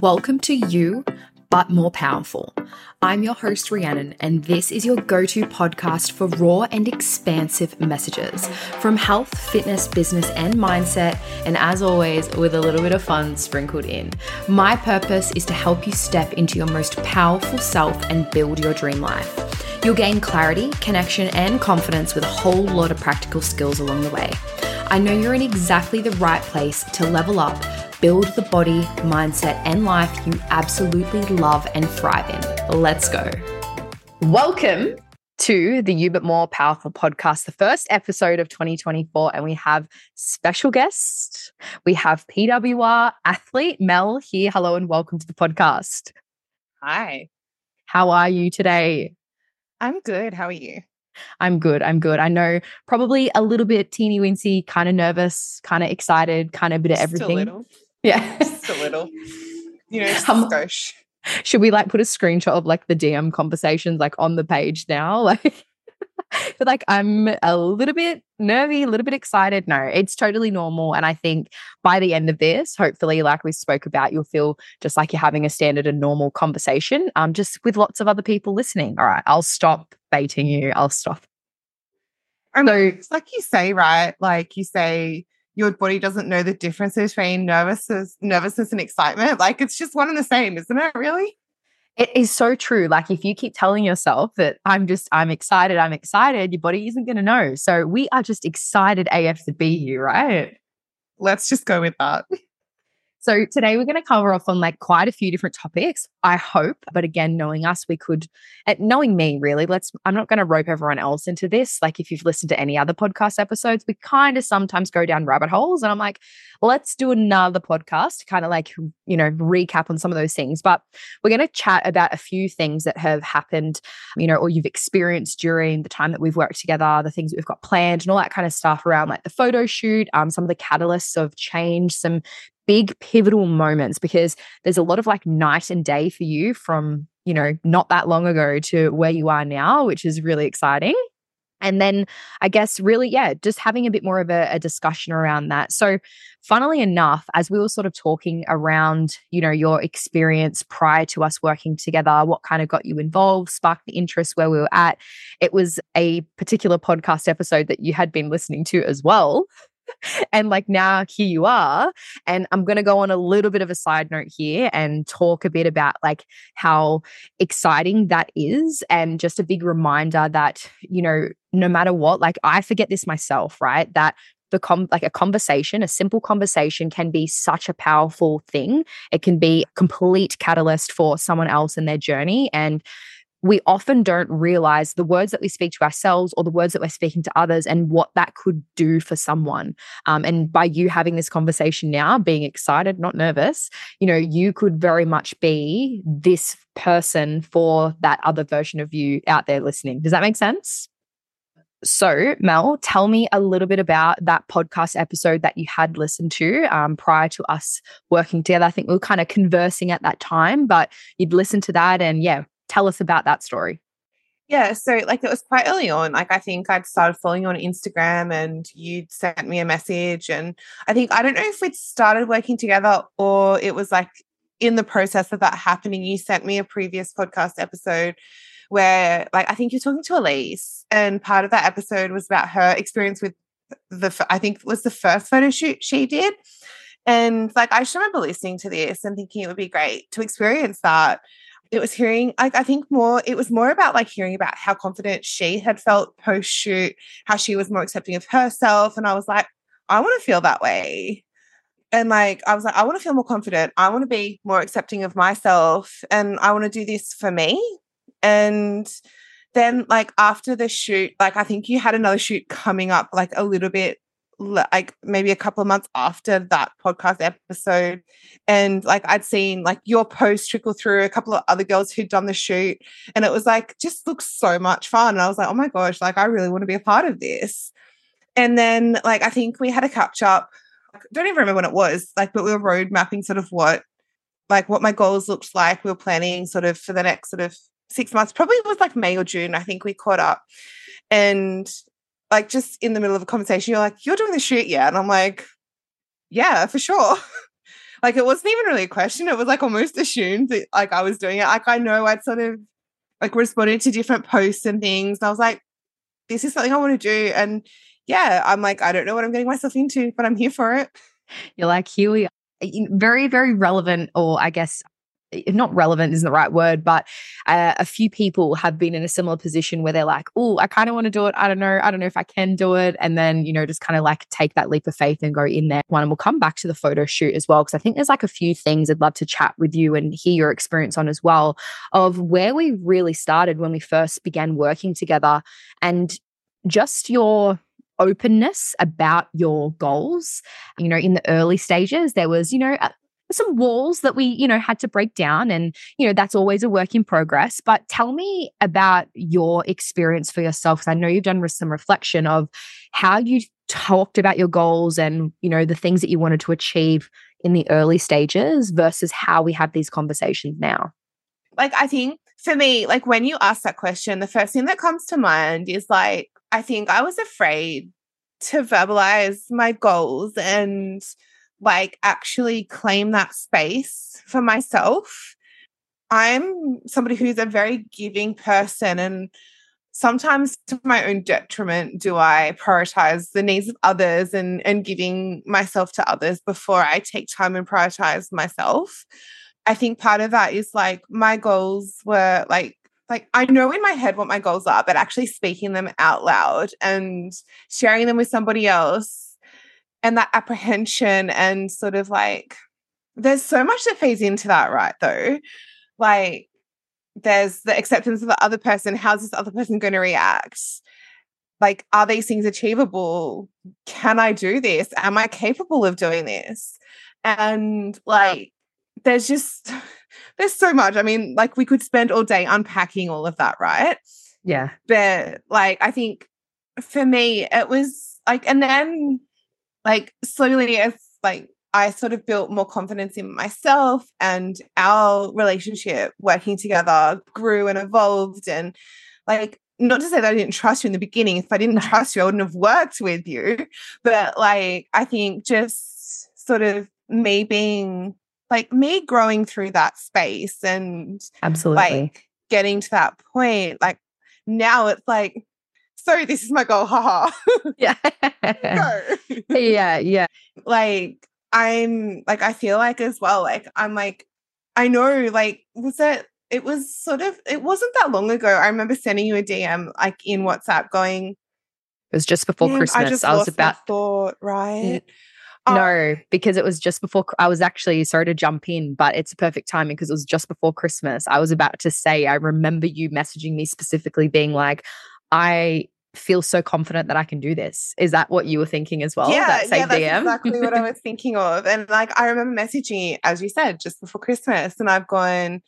Welcome to You, but More Powerful. I'm your host, Rhiannon, and this is your go to podcast for raw and expansive messages from health, fitness, business, and mindset, and as always, with a little bit of fun sprinkled in. My purpose is to help you step into your most powerful self and build your dream life. You'll gain clarity, connection, and confidence with a whole lot of practical skills along the way. I know you're in exactly the right place to level up build the body, mindset, and life you absolutely love and thrive in. Let's go. Welcome to the You But More Powerful podcast, the first episode of 2024. And we have special guests. We have PWR athlete Mel here. Hello and welcome to the podcast. Hi. How are you today? I'm good. How are you? I'm good. I'm good. I know probably a little bit teeny wincy, kind of nervous, kind of excited, kind of a bit of everything. Yeah. Just a little. You know, um, skosh. Should we like put a screenshot of like the DM conversations like on the page now? Like but like I'm a little bit nervy, a little bit excited. No, it's totally normal. And I think by the end of this, hopefully, like we spoke about, you'll feel just like you're having a standard and normal conversation, um, just with lots of other people listening. All right, I'll stop baiting you. I'll stop. And so, it's like you say, right? Like you say, your body doesn't know the difference between nervousness, nervousness and excitement. Like it's just one and the same, isn't it? Really? It is so true. Like if you keep telling yourself that I'm just, I'm excited, I'm excited, your body isn't going to know. So we are just excited AF to be here, right? Let's just go with that. So today we're going to cover off on like quite a few different topics. I hope, but again, knowing us, we could, at knowing me really, let's, I'm not going to rope everyone else into this. Like if you've listened to any other podcast episodes, we kind of sometimes go down rabbit holes and I'm like, let's do another podcast to kind of like, you know, recap on some of those things. But we're going to chat about a few things that have happened, you know, or you've experienced during the time that we've worked together, the things that we've got planned and all that kind of stuff around like the photo shoot, um, some of the catalysts of change, some big pivotal moments because there's a lot of like night and day for you from, you know, not that long ago to where you are now, which is really exciting. And then I guess really, yeah, just having a bit more of a, a, discussion around that. So, funnily enough, as we were sort of talking around, you know, your experience prior to us working together, what kind of got you involved, sparked the interest where we were at, it was a particular podcast episode that you had been listening to as well and like now here you are. And I'm going to go on a little bit of a side note here and talk a bit about like how exciting that is. And just a big reminder that, you know, no matter what, like I forget this myself, right? That the com- like a conversation, a simple conversation can be such a powerful thing. It can be a complete catalyst for someone else in their journey. And we often don't realize the words that we speak to ourselves or the words that we're speaking to others and what that could do for someone. Um, and by you having this conversation now, being excited, not nervous, you know, you could very much be this person for that other version of you out there listening. Does that make sense? So, Mel, tell me a little bit about that podcast episode that you had listened to um, prior to us working together. I think we were kind of conversing at that time, but you'd listened to that and yeah, tell us about that story. Yeah, so like it was quite early on. Like I think I'd started following you on Instagram and you'd sent me a message. And I think I don't know if we'd started working together or it was like in the process of that happening, you sent me a previous podcast episode where like I think you're talking to Elise, and part of that episode was about her experience with the I think it was the first photo shoot she did. And like I just remember listening to this and thinking it would be great to experience that it was hearing like I, think more it was more about like hearing about how confident she had felt post shoot how she was more accepting of herself and i was like i want to feel that way. And like i was like i want to feel more confident. I want to be more accepting of myself and i want to do this for me. And then like after the shoot like i think you had another shoot coming up like a little bit like maybe a couple of months after that podcast episode and like I'd seen like your post trickle through a couple of other girls who'd done the shoot and it was like just looks so much fun and I was like oh my gosh like I really want to be a part of this. And then like I think we had a catch up I don't even remember when it was like but we were road mapping sort of what like what my goals looked like we were planning sort of for the next sort of six months probably was like May or June I think we caught up and like just in the middle of a conversation, you're like, you're doing the shoot, yeah? And I'm like, yeah, for sure. like it wasn't even really a question. It was like almost assumed that like I was doing it. Like I know I'd sort of like responded to different posts and things. And I was like, this is something I want to do. And yeah, I'm like, I don't know what I'm getting myself into, but I'm here for it. You're like, here we are. Very, very relevant, or I guess not relevant isn't the right word, but uh, a few people have been in a similar position where they're like, oh, I kind of want to do it. I don't know. I don't know if I can do it. And then, you know, just kind of like take that leap of faith and go in there. One, and we'll come back to the photo shoot as well, because I think there's like a few things I'd love to chat with you and hear your experience on as well of where we really started when we first began working together and just your openness about your goals. You know, in the early stages, there was, you know, some walls that we, you know, had to break down. And, you know, that's always a work in progress. But tell me about your experience for yourself. Because I know you've done some reflection of how you talked about your goals and, you know, the things that you wanted to achieve in the early stages versus how we have these conversations now. Like, I think for me, like when you ask that question, the first thing that comes to mind is like, I think I was afraid to verbalize my goals and like actually claim that space for myself. I'm somebody who's a very giving person and sometimes to my own detriment do I prioritize the needs of others and and giving myself to others before I take time and prioritize myself. I think part of that is like my goals were like like I know in my head what my goals are, but actually speaking them out loud and sharing them with somebody else and that apprehension and sort of like there's so much that feeds into that right though. Like there's the acceptance of the other person how's this other person going to react? Like are these things achievable? Can i do this? Am i capable of doing this? And like there's just there's so much. I mean like we could spend all day unpacking all of that right? Yeah. But like i think for me it was like and then like slowly as like I sort of built more confidence in myself and our relationship working together grew and evolved and like not to say that I didn't trust you in the beginning. If I didn't trust you, I wouldn't have worked with you. But like I think just sort of me being like me growing through that space and absolutely like getting to that point, like now it's like so this is my goal, haha. yeah. yeah, yeah. Like I'm like I feel like as well, like I'm like, I know, like, was it it was sort of it wasn't that long ago. I remember sending you a DM like in WhatsApp going, It was just before Christmas. I, just I was about thought, right? Mm. Um, no, because it was just before I was actually sorry to jump in, but it's a perfect timing because it was just before Christmas. I was about to say, I remember you messaging me specifically being like, I feel so confident that I can do this. Is that what you were thinking as well? Yeah, that yeah, that's DM? exactly what I was thinking of. And like I remember messaging, as you said, just before Christmas, and I've gone,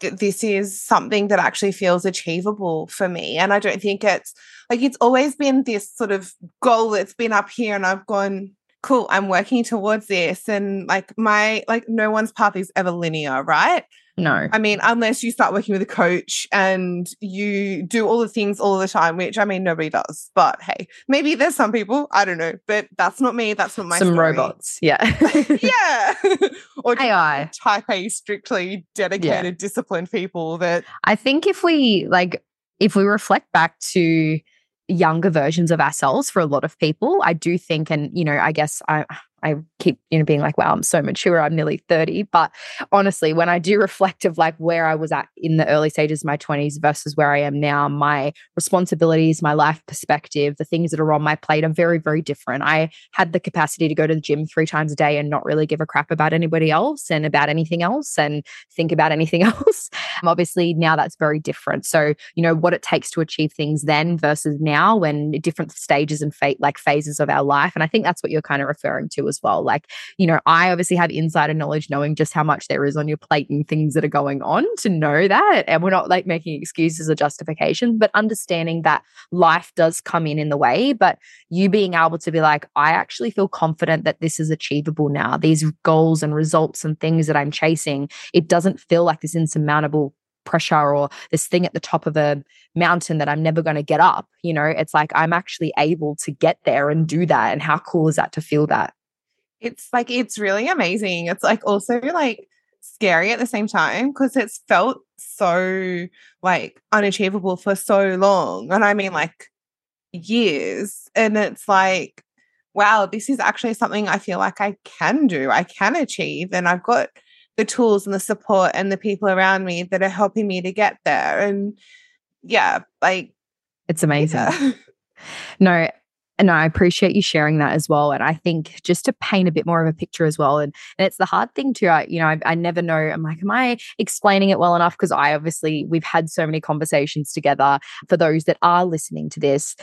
this is something that actually feels achievable for me. And I don't think it's like it's always been this sort of goal that's been up here, and I've gone, cool, I'm working towards this. And like my like no one's path is ever linear, right? No. I mean, unless you start working with a coach and you do all the things all the time, which I mean, nobody does. But hey, maybe there's some people, I don't know, but that's not me. That's not my Some story. robots. Yeah. yeah. or AI. Type A, strictly dedicated, yeah. disciplined people that. I think if we like, if we reflect back to younger versions of ourselves for a lot of people, I do think, and, you know, I guess I, I keep, you know, being like, wow, I'm so mature. I'm nearly 30. But honestly, when I do reflect of like where I was at in the early stages of my 20s versus where I am now, my responsibilities, my life perspective, the things that are on my plate are very, very different. I had the capacity to go to the gym three times a day and not really give a crap about anybody else and about anything else and think about anything else. Um, obviously, now that's very different. So, you know, what it takes to achieve things then versus now when different stages and fate like phases of our life. And I think that's what you're kind of referring to as well. Like, you know, I obviously have insider knowledge knowing just how much there is on your plate and things that are going on to know that. And we're not like making excuses or justifications, but understanding that life does come in in the way. But you being able to be like, I actually feel confident that this is achievable now. These goals and results and things that I'm chasing, it doesn't feel like this insurmountable pressure or this thing at the top of a mountain that I'm never going to get up. You know, it's like I'm actually able to get there and do that. And how cool is that to feel that? It's like, it's really amazing. It's like also like scary at the same time because it's felt so like unachievable for so long. And I mean, like years. And it's like, wow, this is actually something I feel like I can do, I can achieve. And I've got the tools and the support and the people around me that are helping me to get there. And yeah, like it's amazing. Yeah. no, no, I appreciate you sharing that as well. And I think just to paint a bit more of a picture as well. And, and it's the hard thing to, I, you know, I, I never know. I'm like, am I explaining it well enough? Because I obviously, we've had so many conversations together. For those that are listening to this,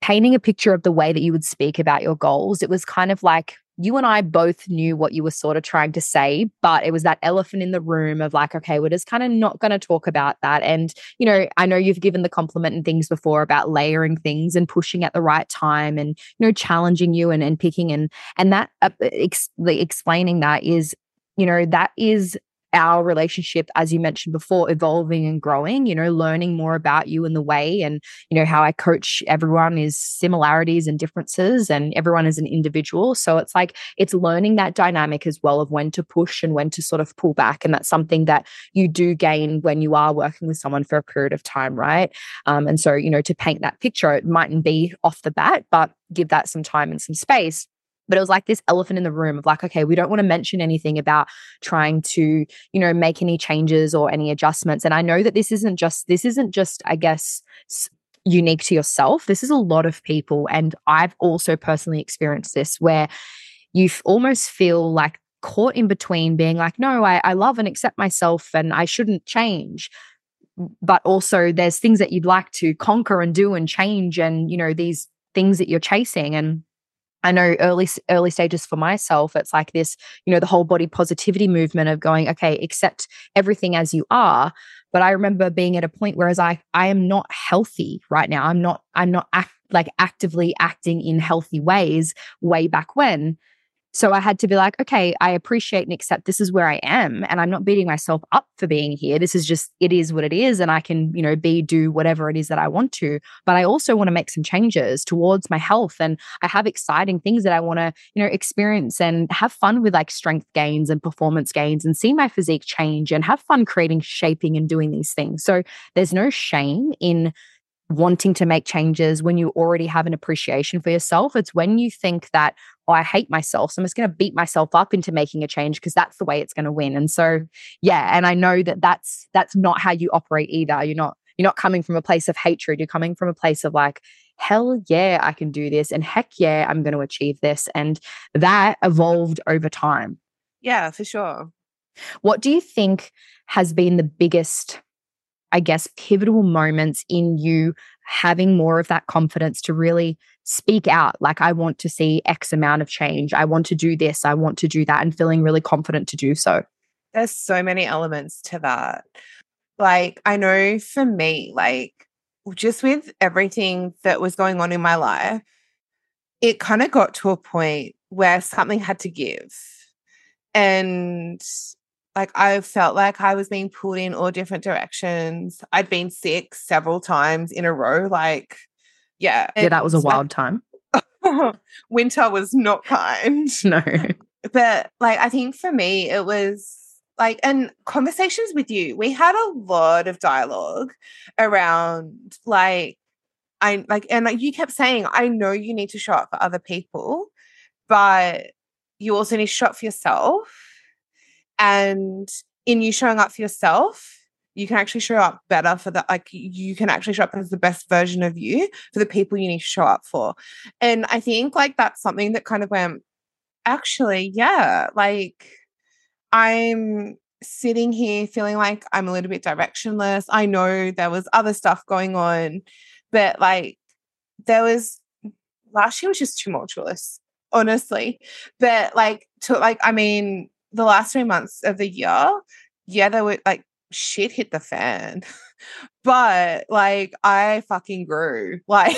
painting a picture of the way that you would speak about your goals, it was kind of like you and I both knew what you were sort of trying to say, but it was that elephant in the room of like, okay, we're just kind of not going to talk about that. And, you know, I know you've given the compliment and things before about layering things and pushing at the right time and, you know, challenging you and, and picking and, and that uh, ex- explaining that is, you know, that is our relationship, as you mentioned before, evolving and growing, you know, learning more about you and the way and, you know, how I coach everyone is similarities and differences and everyone is an individual. So it's like, it's learning that dynamic as well of when to push and when to sort of pull back. And that's something that you do gain when you are working with someone for a period of time, right? Um, and so, you know, to paint that picture, it mightn't be off the bat, but give that some time and some space but it was like this elephant in the room of like okay we don't want to mention anything about trying to you know make any changes or any adjustments. And i know that this isn't just this isn't just i guess unique to yourself this is a lot of people and i've also personally experienced this where you almost feel like caught in between being like no I, I love and accept myself and i shouldn't change. But also there's things that you'd like to conquer and do and change and you know these things that you're chasing and I know early early stages for myself, it's like this, you know, the whole body positivity movement of going, okay, accept everything as you are. But I remember being at a point whereas I I am not healthy right now. I'm not I'm not act, like actively acting in healthy ways way back when. So I had to be like, okay, I appreciate and accept this is where I am. And I'm not beating myself up for being here. This is just, it is what it is. And I can, you know, be, do whatever it is that I want to. But I also want to make some changes towards my health. And I have exciting things that I want to, you know, experience and have fun with like strength gains and performance gains and see my physique change and have fun creating, shaping and doing these things. So there's no shame in wanting to make changes when you already have an appreciation for yourself. It's when you think that, oh, I hate myself. So I'm just going to beat myself up into making a change because that's the way it's going to win. And so, yeah, and I know that that's that's not how you operate either. You're not you're not coming from a place of hatred. You're coming from a place of like, hell yeah, I can do this, and heck yeah, I'm going to achieve this. And that evolved over time. Yeah, for sure. What do you think has been the biggest I guess, pivotal moments in you having more of that confidence to really speak out like, I want to see X amount of change. I want to do this. I want to do that, and feeling really confident to do so? There's so many elements to that. Like, I know for me, like, just with everything that was going on in my life, it kind of got to a point where something had to give. And like I felt like I was being pulled in all different directions. I'd been sick several times in a row. Like, yeah. Yeah, that was a wild time. Winter was not kind. No. But like I think for me it was like and conversations with you. We had a lot of dialogue around like I like and like you kept saying, I know you need to show up for other people, but you also need to show up for yourself and in you showing up for yourself you can actually show up better for the like you can actually show up as the best version of you for the people you need to show up for. And i think like that's something that kind of went actually yeah like i'm sitting here feeling like i'm a little bit directionless. I know there was other stuff going on but like there was last year was just tumultuous honestly. But like to like i mean the last three months of the year, yeah, there were like shit hit the fan. but like I fucking grew. Like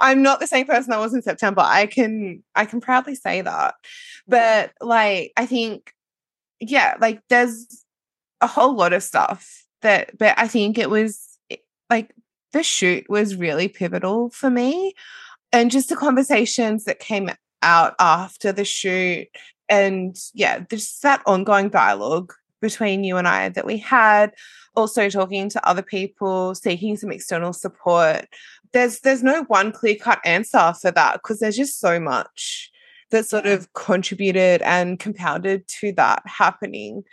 I'm not the same person I was in September. I can I can proudly say that. But like I think yeah, like there's a whole lot of stuff that but I think it was like the shoot was really pivotal for me and just the conversations that came out after the shoot. And yeah, there's that ongoing dialogue between you and I that we had. Also talking to other people, seeking some external support. There's there's no one clear cut answer for that because there's just so much that sort of contributed and compounded to that happening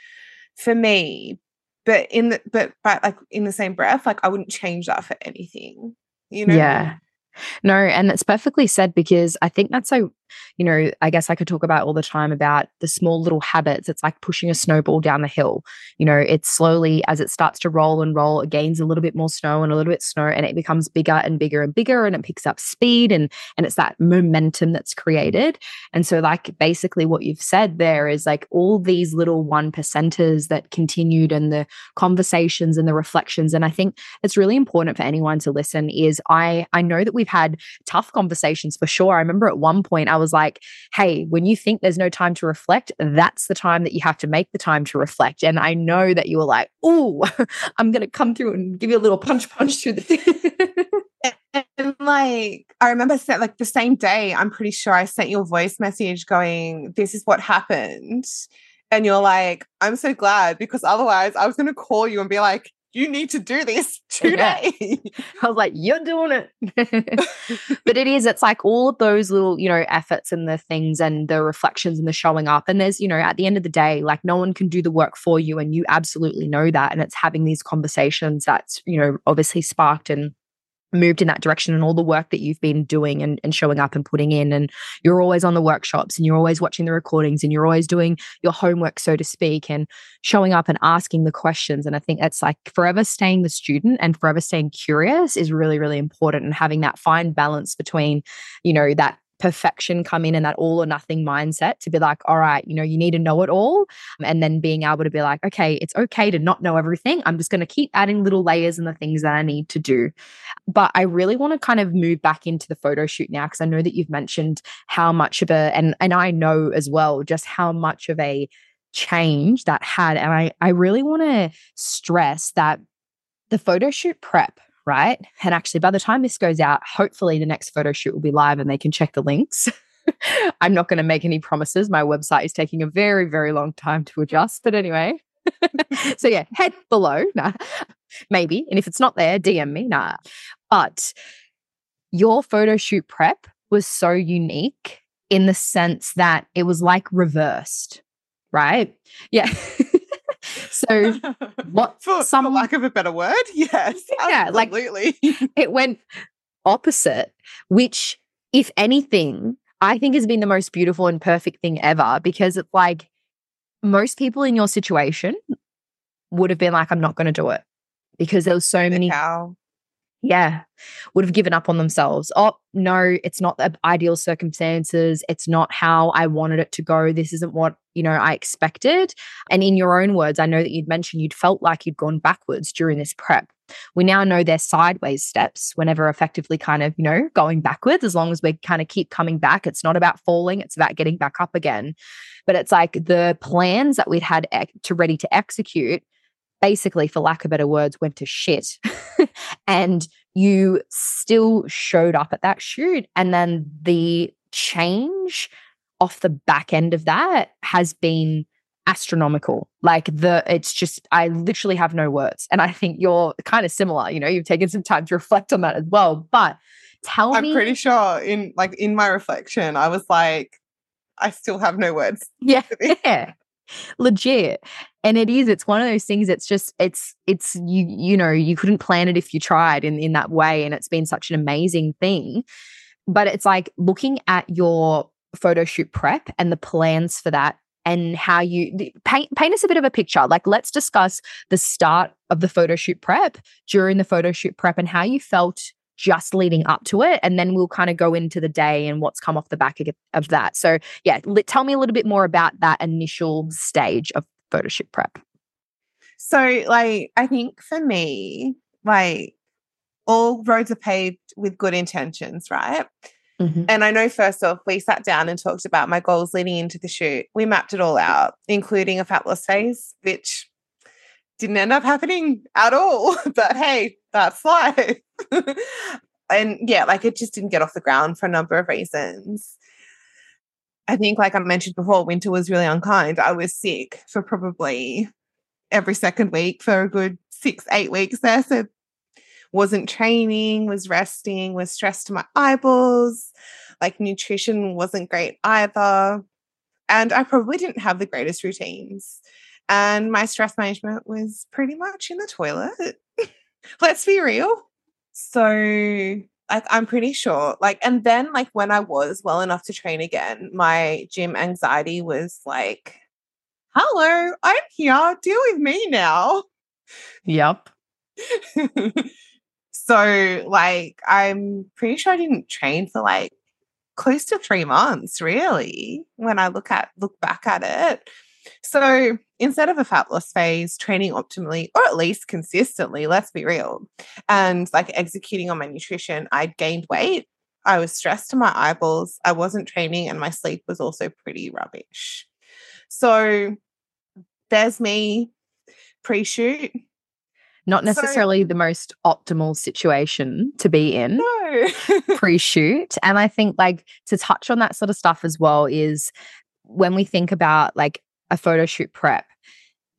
for me. But in the but but like in the same breath, like I wouldn't change that for anything. You know? Yeah. No, and it's perfectly said because I think that's so, you know, I guess I could talk about all the time about the small little habits. It's like pushing a snowball down the hill. You know, it's slowly as it starts to roll and roll, it gains a little bit more snow and a little bit snow, and it becomes bigger and bigger and bigger, and it picks up speed and and it's that momentum that's created. And so, like basically, what you've said there is like all these little one percenters that continued and the conversations and the reflections. And I think it's really important for anyone to listen. Is I I know that we we've had tough conversations for sure. I remember at one point I was like, hey, when you think there's no time to reflect, that's the time that you have to make the time to reflect. And I know that you were like, oh, I'm going to come through and give you a little punch punch through the thing. and like I remember like the same day, I'm pretty sure I sent your voice message going, This is what happened. And you're like, I'm so glad because otherwise I was gonna call you and be like, you need to do this today. Yeah. I was like, you're doing it. but it is, it's like all of those little, you know, efforts and the things and the reflections and the showing up. And there's, you know, at the end of the day, like no one can do the work for you. And you absolutely know that. And it's having these conversations that's, you know, obviously sparked and moved in that direction and all the work that you've been doing and, and showing up and putting in and you're always on the workshops and you're always watching the recordings and you're always doing your homework so to speak and showing up and asking the questions. And i think that's like forever staying the student and forever staying curious is really really important and having that fine balance between you know that perfection come in and that all or nothing mindset to be like, all right, you know, you need to know it all. And then being able to be like, okay, it's okay to not know everything. I'm just going to keep adding little layers and the things that I need to do. But I really want to kind of move back into the photo shoot now because I know that you've mentioned how much of a, and, and I know as well just how much of a change that had. And I, I really want to stress that the photo shoot prep right? And actually, by the time this goes out, hopefully the next photo shoot will be live and they can check the links. I'm not going to make any promises. My website is taking a very, very long time to adjust. But anyway, so yeah, head below. Nah, maybe. And if it's not there, DM me. Nah. But your photo shoot prep was so unique in the sense that it was like reversed, right? Yeah. So what for, some for lack of a better word, yes, yeah, absolutely. like it went opposite, which if anything, I think has been the most beautiful and perfect thing ever because it's like most people in your situation would have been like, I'm not going to do it because there was so many. Cow. Yeah, would have given up on themselves. Oh, no, it's not the ideal circumstances. It's not how I wanted it to go. This isn't what you know, I expected. And in your own words, I know that you'd mentioned you'd felt like you'd gone backwards during this prep. We now know they're sideways steps whenever effectively kind of, you know, going backwards, as long as we kind of keep coming back. It's not about falling, it's about getting back up again. But it's like the plans that we'd had to ready to execute, basically, for lack of better words, went to shit. and you still showed up at that shoot. And then the change off the back end of that has been astronomical. Like the it's just I literally have no words. And I think you're kind of similar, you know, you've taken some time to reflect on that as well. But tell I'm me I'm pretty sure in like in my reflection, I was like, I still have no words. Yeah. yeah. Legit. And it is, it's one of those things, it's just, it's, it's, you, you know, you couldn't plan it if you tried in, in that way. And it's been such an amazing thing. But it's like looking at your photo shoot prep and the plans for that and how you paint paint us a bit of a picture like let's discuss the start of the photo shoot prep during the photo shoot prep and how you felt just leading up to it and then we'll kind of go into the day and what's come off the back of that so yeah tell me a little bit more about that initial stage of photo shoot prep so like i think for me like all roads are paved with good intentions right Mm-hmm. And I know first off, we sat down and talked about my goals leading into the shoot. We mapped it all out, including a fat loss phase, which didn't end up happening at all. But hey, that's life. and yeah, like it just didn't get off the ground for a number of reasons. I think, like I mentioned before, winter was really unkind. I was sick for probably every second week for a good six, eight weeks there. So wasn't training, was resting, was stressed to my eyeballs. Like nutrition wasn't great either. And I probably didn't have the greatest routines. And my stress management was pretty much in the toilet. Let's be real. So like I'm pretty sure. Like, and then like when I was well enough to train again, my gym anxiety was like, hello, I'm here. Deal with me now. Yep. so like I'm pretty sure I didn't train for like close to three months, really, when I look at look back at it. So instead of a fat loss phase, training optimally or at least consistently, let's be real, and like executing on my nutrition, I'd gained weight. I was stressed to my eyeballs. I wasn't training, and my sleep was also pretty rubbish. So there's me pre shoot. Not necessarily so, the most optimal situation to be in no. pre shoot. And I think, like, to touch on that sort of stuff as well is when we think about like a photo shoot prep,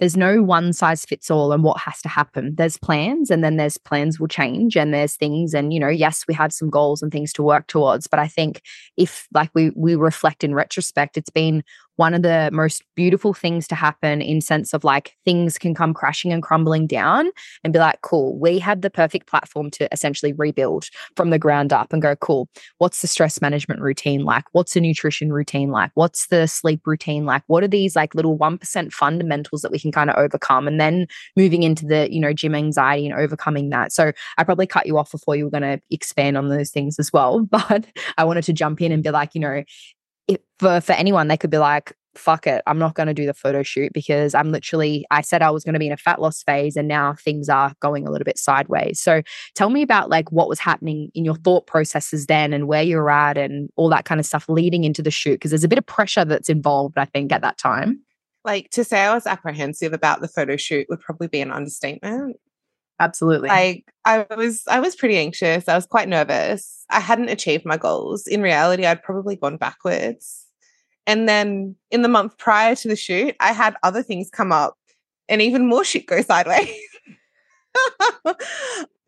there's no one size fits all and what has to happen. There's plans and then there's plans will change and there's things and you know, yes, we have some goals and things to work towards, but I think if like we we reflect in retrospect, it's been one of the most beautiful things to happen in sense of like things can come crashing and crumbling down and be like cool we have the perfect platform to essentially rebuild from the ground up and go cool what's the stress management routine like? What's the nutrition routine like? What's the sleep routine like? What are these like little 1% fundamentals that we can kind of overcome and then moving into the you know gym anxiety and overcoming that. So i probably cut you off before you were going to expand on those things as well but i wanted to jump in and be like you know for for anyone, they could be like, fuck it, I'm not going to do the photo shoot because I'm literally, I said I was going to be in a fat loss phase and now things are going a little bit sideways. So tell me about like what was happening in your thought processes then and where you're at and all that kind of stuff leading into the shoot because there's a bit of pressure that's involved, I think, at that time. Like to say I was apprehensive about the photo shoot would probably be an understatement. Absolutely. Like I was I was pretty anxious. I was quite nervous. I hadn't achieved my goals. In reality, I'd probably gone backwards. And then in the month prior to the shoot, I had other things come up and even more shit go sideways.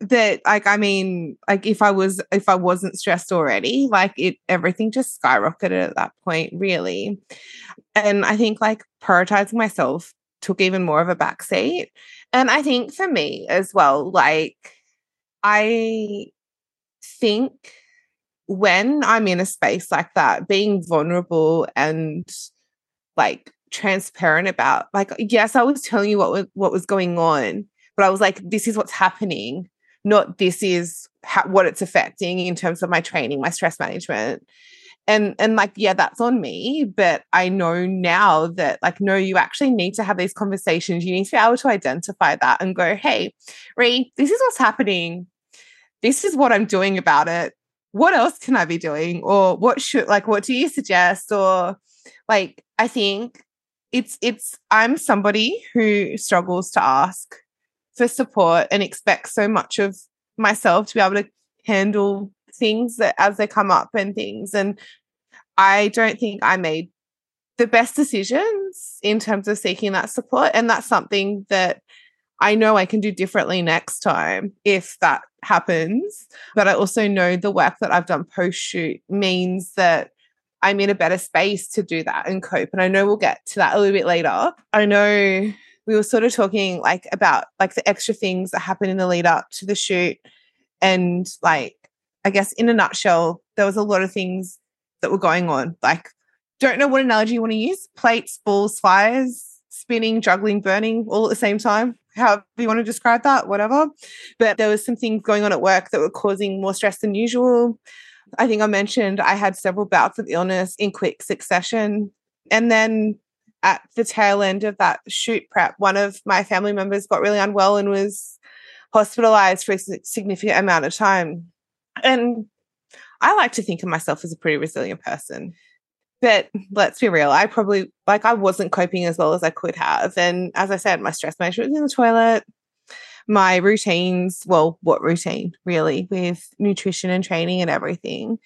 that like I mean, like if I was if I wasn't stressed already, like it everything just skyrocketed at that point, really. And I think like prioritizing myself took even more of a backseat. And I think for me as well, like, I think when I'm in a space like that, being vulnerable and like transparent about, like, yes, I was telling you what was, what was going on, but I was like, this is what's happening, not this is ha- what it's affecting in terms of my training, my stress management and and like yeah that's on me but i know now that like no you actually need to have these conversations. You need to be able to identify that and go hey Rhi, this is what's happening. This is what i'm doing about it. What else can i be doing? Or what should like what do you suggest? Or like i think it's it's i'm somebody who struggles to ask for support and expects so much of myself to be able to handle things that as they come up and things. And I don't think I made the best decisions in terms of seeking that support. And that's something that I know I can do differently next time if that happens. But I also know the work that I've done post shoot means that I'm in a better space to do that and cope. And I know we'll get to that a little bit later. I know we were sort of talking like about like the extra things that happen in the lead up to the shoot. And like I guess in a nutshell, there was a lot of things that were going on. Like, don't know what analogy you want to use plates, balls, fires, spinning, juggling, burning all at the same time. However you want to describe that, whatever. But there was some things going on at work that were causing more stress than usual. I think I mentioned I had several bouts of illness in quick succession. And then at the tail end of that shoot prep, one of my family members got really unwell and was hospitalized for a significant amount of time. And I like to think of myself as a pretty resilient person. But let's be real, I probably like I wasn't coping as well as I could have. And as I said, my stress management was in the toilet. My routines, well, what routine really with nutrition and training and everything.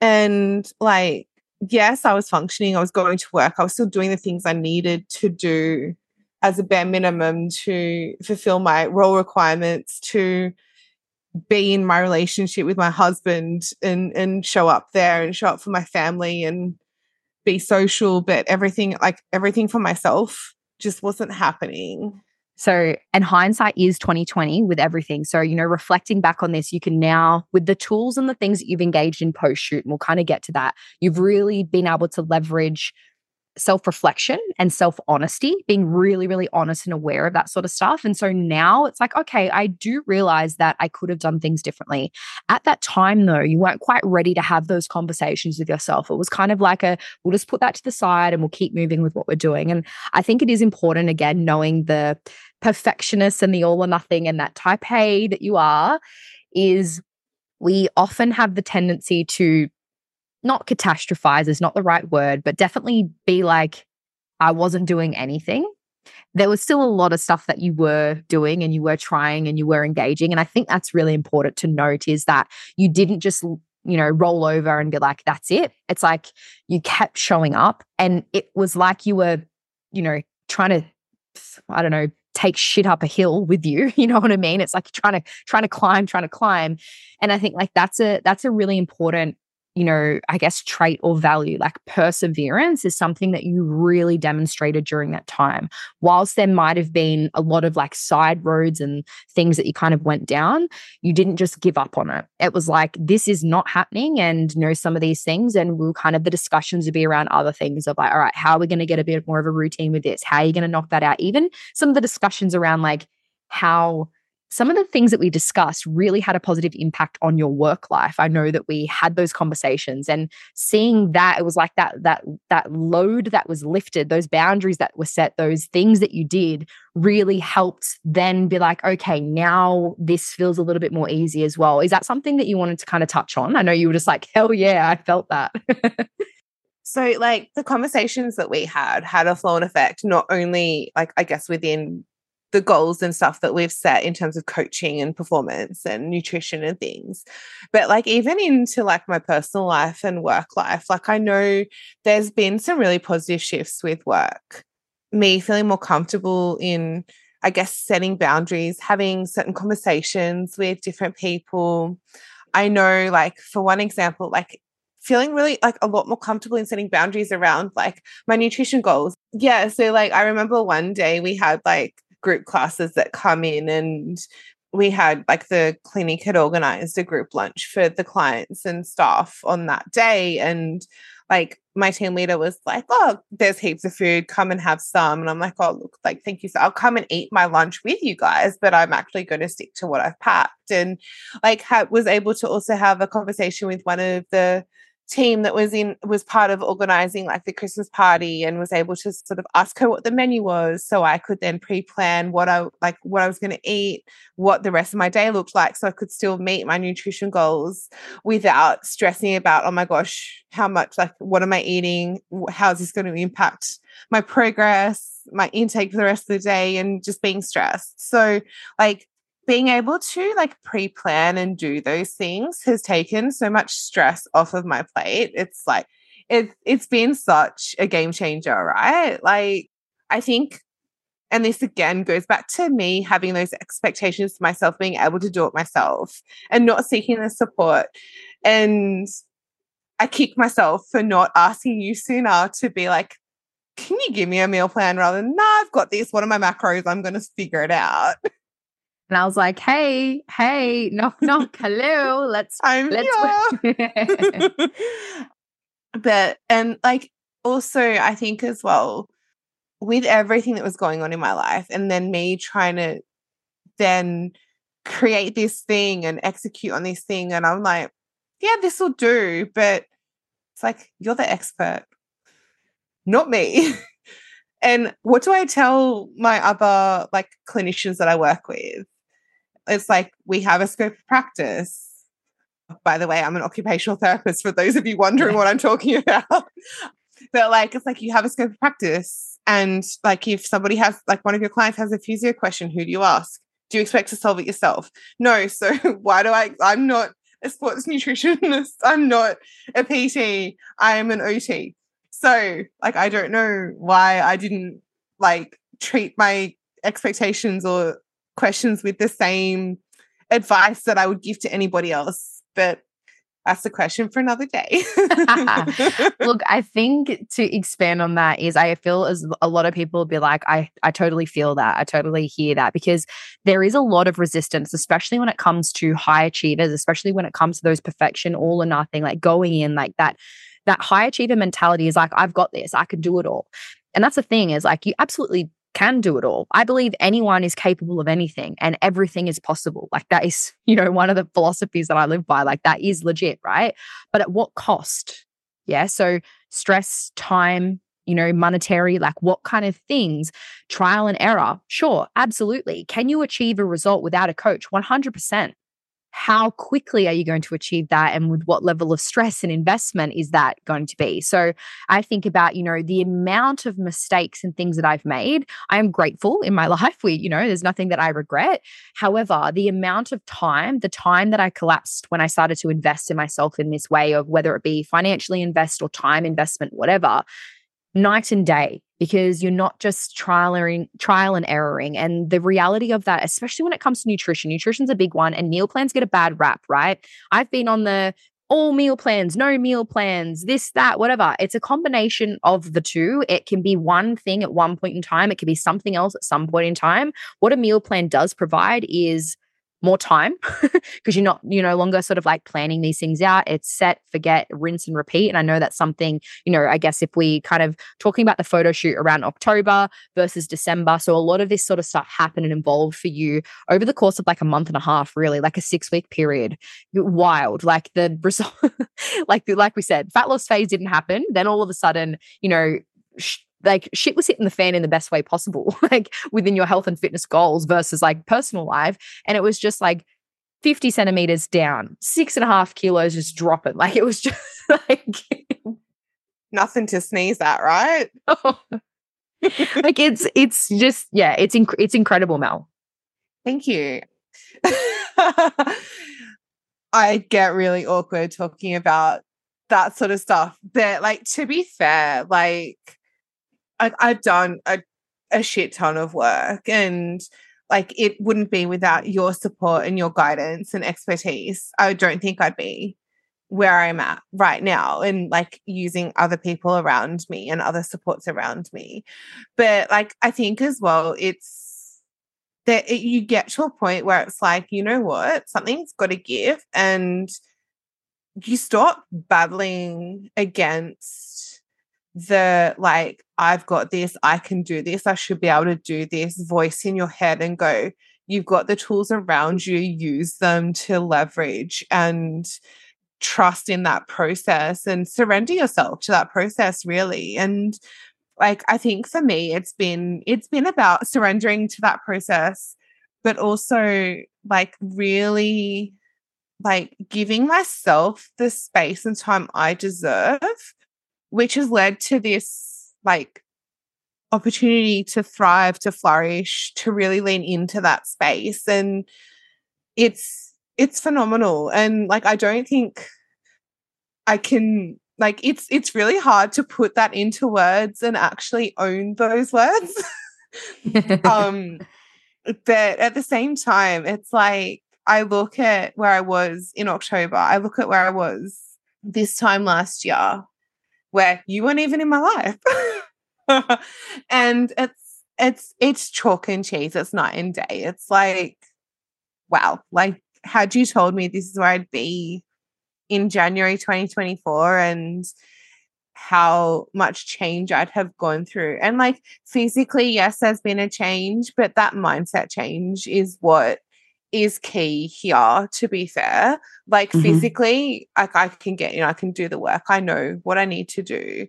And like yes, I was functioning, I was going to work, I was still doing the things I needed to do as a bare minimum to fulfill my role requirements, to be in my relationship with my husband and and show up there and show up for my family and be social, but everything like everything for myself just wasn't happening. So, and hindsight is 2020 with everything. So, you know, reflecting back on this, you can now, with the tools and the things that you've engaged in post shoot, and we'll kind of get to that, you've really been able to leverage self reflection and self honesty, being really, really honest and aware of that sort of stuff. And so now it's like, okay, I do realize that I could have done things differently. At that time, though, you weren't quite ready to have those conversations with yourself. It was kind of like a, we'll just put that to the side and we'll keep moving with what we're doing. And I think it is important, again, knowing the perfectionist and the all or nothing and that type A that you are, is we often have the tendency to not catastrophize is not the right word, but definitely be like, I wasn't doing anything. There was still a lot of stuff that you were doing and you were trying and you were engaging. And I think that's really important to note is that you didn't just, you know, roll over and be like, that's it. It's like you kept showing up and it was like you were, you know, trying to, I don't know, take shit up a hill with you you know what i mean it's like you're trying to trying to climb trying to climb and i think like that's a that's a really important you know, I guess trait or value. Like perseverance is something that you really demonstrated during that time. Whilst there might have been a lot of like side roads and things that you kind of went down, you didn't just give up on it. It was like, this is not happening. And know, some of these things, and we'll kind of the discussions would be around other things of like, all right, how are we going to get a bit more of a routine with this? How are you going to knock that out? Even some of the discussions around like how some of the things that we discussed really had a positive impact on your work life. I know that we had those conversations and seeing that it was like that that that load that was lifted those boundaries that were set those things that you did really helped then be like okay now this feels a little bit more easy as well. Is that something that you wanted to kind of touch on? I know you were just like hell yeah i felt that. So like the conversations that we had had a flow and effect not only like i guess within the goals and stuff that we've set in terms of coaching and performance and nutrition and things but like even into like my personal life and work life like i know there's been some really positive shifts with work me feeling more comfortable in i guess setting boundaries having certain conversations with different people i know like for one example like feeling really like a lot more comfortable in setting boundaries around like my nutrition goals. Yeah. So like I remember one day we had like group classes that come in and we had like the clinic had organized a group lunch for the clients and staff on that day and like my team leader was like oh there's heaps of food come and have some and i'm like oh look like thank you so i'll come and eat my lunch with you guys but i'm actually going to stick to what i've packed and like ha- was able to also have a conversation with one of the team that was in was part of organizing like the Christmas party and was able to sort of ask her what the menu was so I could then pre-plan what I like what I was going to eat, what the rest of my day looked like so I could still meet my nutrition goals without stressing about oh my gosh, how much like what am I eating? How is this going to impact my progress, my intake for the rest of the day and just being stressed. So like being able to like pre-plan and do those things has taken so much stress off of my plate. It's like it it's been such a game changer, right? Like I think and this again goes back to me having those expectations for myself, being able to do it myself and not seeking the support. And I kick myself for not asking you sooner to be like, can you give me a meal plan rather than, nah, I've got this. What are my macros? I'm going to figure it out. And I was like, hey, hey, knock, knock, hello, let's, I'm let's. but, and like, also, I think as well, with everything that was going on in my life, and then me trying to then create this thing and execute on this thing. And I'm like, yeah, this will do. But it's like, you're the expert, not me. and what do I tell my other like clinicians that I work with? It's like we have a scope of practice. By the way, I'm an occupational therapist for those of you wondering what I'm talking about. but like it's like you have a scope of practice. And like if somebody has like one of your clients has a physio question, who do you ask? Do you expect to solve it yourself? No. So why do I I'm not a sports nutritionist. I'm not a PT. I am an OT. So, like, I don't know why I didn't like treat my expectations or questions with the same advice that I would give to anybody else. But that's a question for another day. Look, I think to expand on that is I feel as a lot of people be like, I, I totally feel that. I totally hear that because there is a lot of resistance, especially when it comes to high achievers, especially when it comes to those perfection, all or nothing, like going in like that. That high achiever mentality is like, I've got this, I can do it all. And that's the thing is like, you absolutely can do it all. I believe anyone is capable of anything and everything is possible. Like that is, you know, one of the philosophies that I live by. Like that is legit, right? But at what cost? Yeah. So stress, time, you know, monetary, like what kind of things, trial and error. Sure, absolutely. Can you achieve a result without a coach? 100% how quickly are you going to achieve that and with what level of stress and investment is that going to be? So i think about you know the amount of mistakes and things that i've made i am grateful in my life we you know there's nothing that i regret. However the amount of time the time that i collapsed when i started to invest in myself in this way of whether it be financially invest or time investment whatever night and day because you're not just trialing, trial and erroring. And the reality of that, especially when it comes to nutrition, nutrition's a big one, and meal plans get a bad rap, right? I've been on the all meal plans, no meal plans, this, that, whatever. It's a combination of the two. It can be one thing at one point in time, it can be something else at some point in time. What a meal plan does provide is more time because you're not you're no longer sort of like planning these things out. It's set forget rinse and repeat and i know that's something you know i guess if we kind of talking about the photo shoot around october versus december so a lot of this sort of stuff happened and evolved for you over the course of like a month and a half really like a six week period wild like the result like like we said fat loss phase didn't happen then all of a sudden you know sh- like shit was hitting the fan in the best way possible, like within your health and fitness goals versus like personal life. And it was just like 50 centimeters down, six and a half kilos just dropping. Like it was just like nothing to sneeze at, right? like it's it's just yeah, it's inc- it's incredible, Mel. Thank you. I get really awkward talking about that sort of stuff. But like to be fair, like I, I've done a, a shit ton of work and like it wouldn't be without your support and your guidance and expertise. I don't think I'd be where I'm at right now and like using other people around me and other supports around me. But like I think as well, it's that it, you get to a point where it's like, you know what, something's got to give and you stop battling against the like, I've got this, I can do this, I should be able to do this voice in your head and go, you've got the tools around you, use them to leverage and trust in that process and surrender yourself to that process, really. And like I think for me it's been it's been about surrendering to that process but also like really like giving myself the space and time I deserve which has led to this like opportunity to thrive, to flourish, to really lean into that space. And it's it's phenomenal. And like I don't think I can like it's it's really hard to put that into words and actually own those words. um but at the same time, it's like I look at where I was in October, I look at where I was this time last year, where you weren't even in my life. and it's it's it's chalk and cheese. It's night and day. It's like, wow, like had you told me this is where I'd be in January 2024 and how much change I'd have gone through. And like physically, yes, there's been a change, but that mindset change is what is key here to be fair like mm-hmm. physically like i can get you know i can do the work i know what i need to do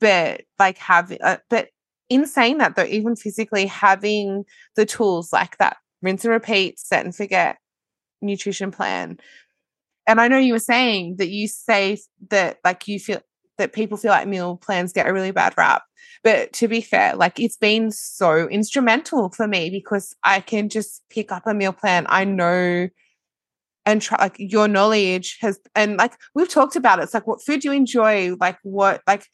but like having uh, but in saying that though even physically having the tools like that rinse and repeat set and forget nutrition plan and i know you were saying that you say that like you feel that people feel like meal plans get a really bad rap. But to be fair, like it's been so instrumental for me because I can just pick up a meal plan. I know and try like your knowledge has and like we've talked about it. It's like what food you enjoy? Like what like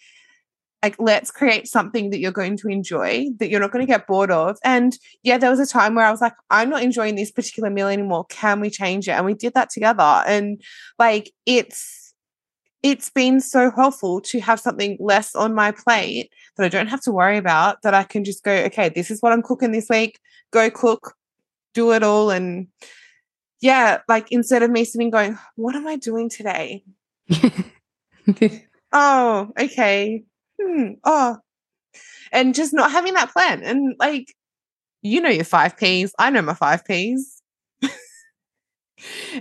like let's create something that you're going to enjoy that you're not going to get bored of and yeah there was a time where i was like i'm not enjoying this particular meal anymore can we change it and we did that together and like it's it's been so helpful to have something less on my plate that i don't have to worry about that i can just go okay this is what i'm cooking this week. Go cook. Do it all. And yeah like instead of me sitting going what am i doing today? Oh okay. Hmm, oh, and just not having that plan. And like, you know, your five P's. I know my five P's.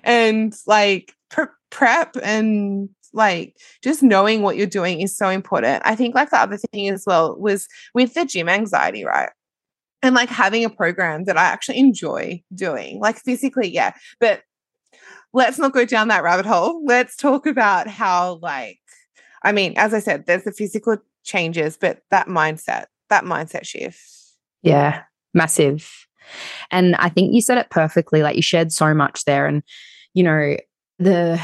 and like pre- prep and like just knowing what you're doing is so important. I think like the other thing as well was with the gym anxiety, right? And like having a program that I actually enjoy doing, like physically, yeah. But let's not go down that rabbit hole. Let's talk about how like I mean, as I said, there's the physical changes, but that mindset, that mindset shift. Yeah, massive. And I think you said it perfectly. Like you shared so much there. And, you know, the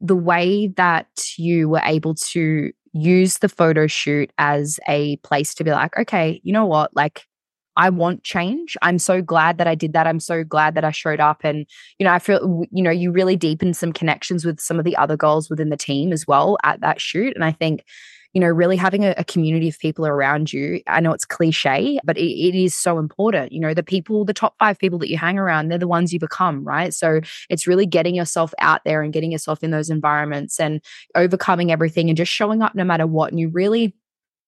the way that you were able to use the photo shoot as a place to be like, okay, you know what? Like I want change. I'm so glad that I did that. I'm so glad that I showed up. And, you know, I feel, you know, you really deepened some connections with some of the other girls within the team as well at that shoot. And I think, you know, really having a, a, community of people around you. I know it's cliche, but it, it is so important. You know, the people, the top five people that you hang around, they're the ones you become, right? So it's really getting yourself out there and getting yourself in those environments and overcoming everything and just showing up no matter what. And you really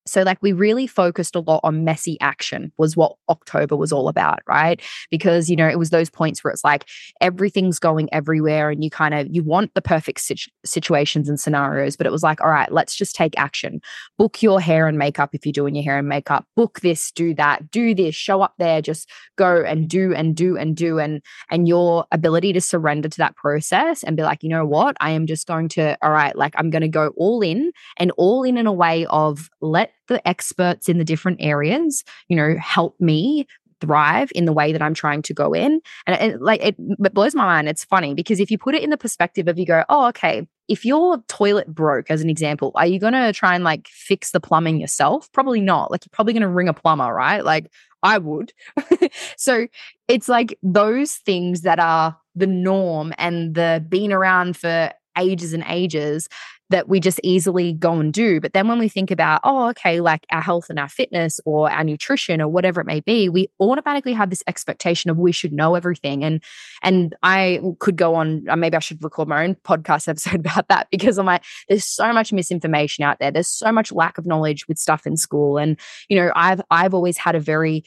so, like, we really focused a lot on messy action, was what October was all about, right? Because, you know, it was those points where it's like everything's going everywhere and you kind of you want the perfect situ- situations and scenarios, but it was like, all right, let's just take action. Book your hair and makeup if you're doing your hair and makeup, book this, do that, do this, show up there, just go and do and do and do. And, and your ability to surrender to that process and be like, you know what, I am just going to, all right, like, I'm going to go all in and all in in a way of let the experts in the different areas, you know, help me thrive in the way that I'm trying to go in. And it, like it, it blows my mind. It's funny because if you put it in the perspective of you go, oh, okay, if your toilet broke, as an example, are you going to try and like fix the plumbing yourself? Probably not. Like you're probably going to ring a plumber, right? Like I would. so it's like those things that are the norm and the being around for ages and ages that we just easily go and do. But then when we think about, oh, okay, like our health and our fitness or our nutrition or whatever it may be, we automatically have this expectation of we should know everything. And and I could go on, uh, maybe I should record my own podcast episode about that because I'm like, there's so much misinformation out there. There's so much lack of knowledge with stuff in school. And, you know, I've I've always had a very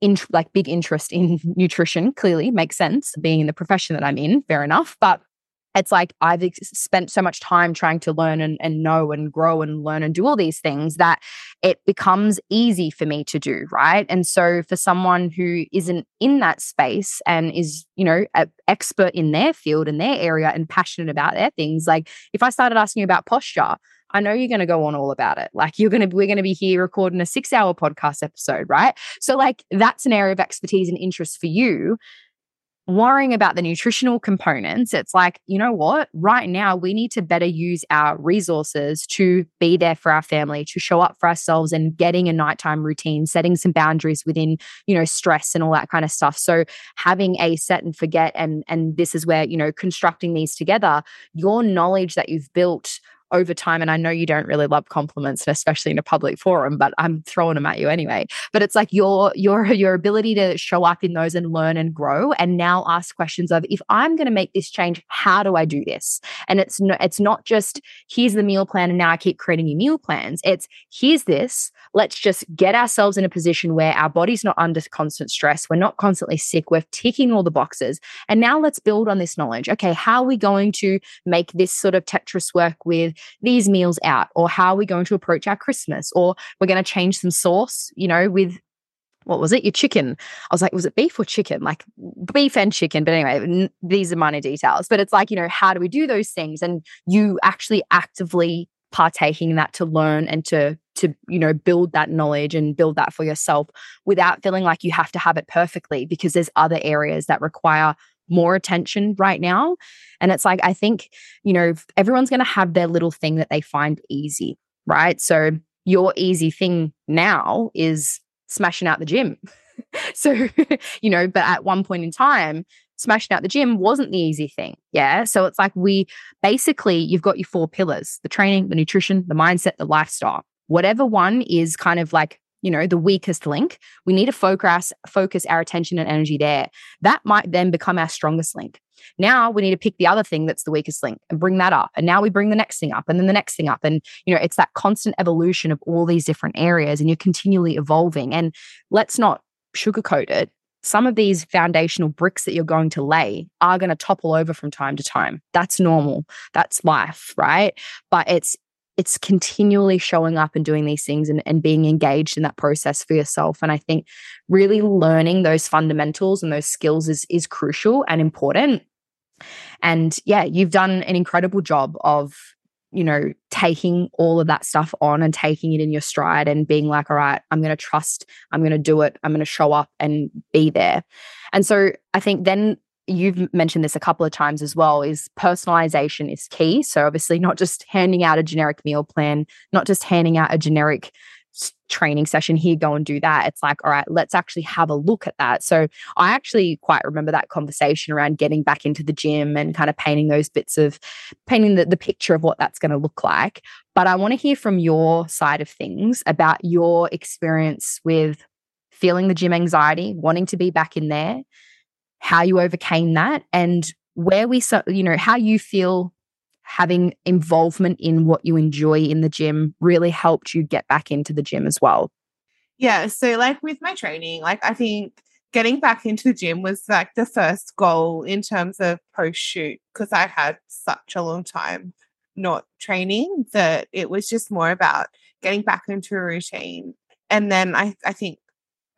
in, like big interest in nutrition clearly makes sense being in the profession that i'm in fair enough but it's like I've ex- spent so much time trying to learn and, and know and grow and learn and do all these things that it becomes easy for me to do. Right. And so for someone who isn't in that space and is, you know, an expert in their field and their area and passionate about their things, like if I started asking you about posture, I know you're going to go on all about it. Like you're going to, we're going to be here recording a six hour podcast episode, right? So, like, that's an area of expertise and interest for you worrying about the nutritional components, it's like, you know what? Right now, we need to better use our resources to be there for our family, to show up for ourselves and getting a nighttime routine, setting some boundaries within, you know, stress and all that kind of stuff. So having a set and forget and and this is where, you know, constructing these together, your knowledge that you've built over time. And I know you don't really love compliments, especially in a public forum, but I'm throwing them at you anyway. But it's like your your your ability to show up in those and learn and grow, and now ask questions of if I'm going to make this change, how do I do this? And it's no, it's not just here's the meal plan, and now I keep creating new meal plans. It's here's this. Let's just get ourselves in a position where our body's not under constant stress. We're not constantly sick. We're ticking all the boxes. And now let's build on this knowledge. Okay, how are we going to make this sort of Tetris work with these meals out? Or how are we going to approach our Christmas? Or we're going to change some sauce, you know, with what was it? Your chicken. I was like, was it beef or chicken? Like beef and chicken. But anyway, n- these are minor details. But it's like, you know, how do we do those things? And you actually actively partaking in that to learn and to to you know build that knowledge and build that for yourself without feeling like you have to have it perfectly because there's other areas that require more attention right now. And it's like, I think, you know, everyone's going to have their little thing that they find easy, right? So your easy thing now is smashing out the gym. so, you know, but at one point in time, smashing out the gym wasn't the easy thing. Yeah. So it's like we basically, you've got your four pillars the training, the nutrition, the mindset, the lifestyle. Whatever one is kind of like you know the weakest link we need to focus focus our attention and energy there that might then become our strongest link now we need to pick the other thing that's the weakest link and bring that up and now we bring the next thing up and then the next thing up and you know it's that constant evolution of all these different areas and you're continually evolving and let's not sugarcoat it some of these foundational bricks that you're going to lay are going to topple over from time to time. That's normal. That's life, right? But it's it's continually showing up and doing these things and, and being engaged in that process for yourself. And I think really learning those fundamentals and those skills is is crucial and important. And yeah, you've done an incredible job of, you know, taking all of that stuff on and taking it in your stride and being like, all right, I'm going to trust, I'm going to do it, I'm going to show up and be there. And so I think then you've mentioned this a couple of times as well is personalization is key. So obviously not just handing out a generic meal plan not just handing out a generic training session here go and do that. It's like all right let's actually have a look at that. So i actually quite remember that conversation around getting back into the gym and kind of painting those bits of painting the, the picture of what that's going to look like. But i want to hear from your side of things about your experience with feeling the gym anxiety wanting to be back in there how you overcame that and where we so you know how you feel having involvement in what you enjoy in the gym really helped you get back into the gym as well. Yeah so like with my training like i think getting back into the gym was like the first goal in terms of post shoot because i had such a long time not training that it was just more about getting back into a routine. And then i i think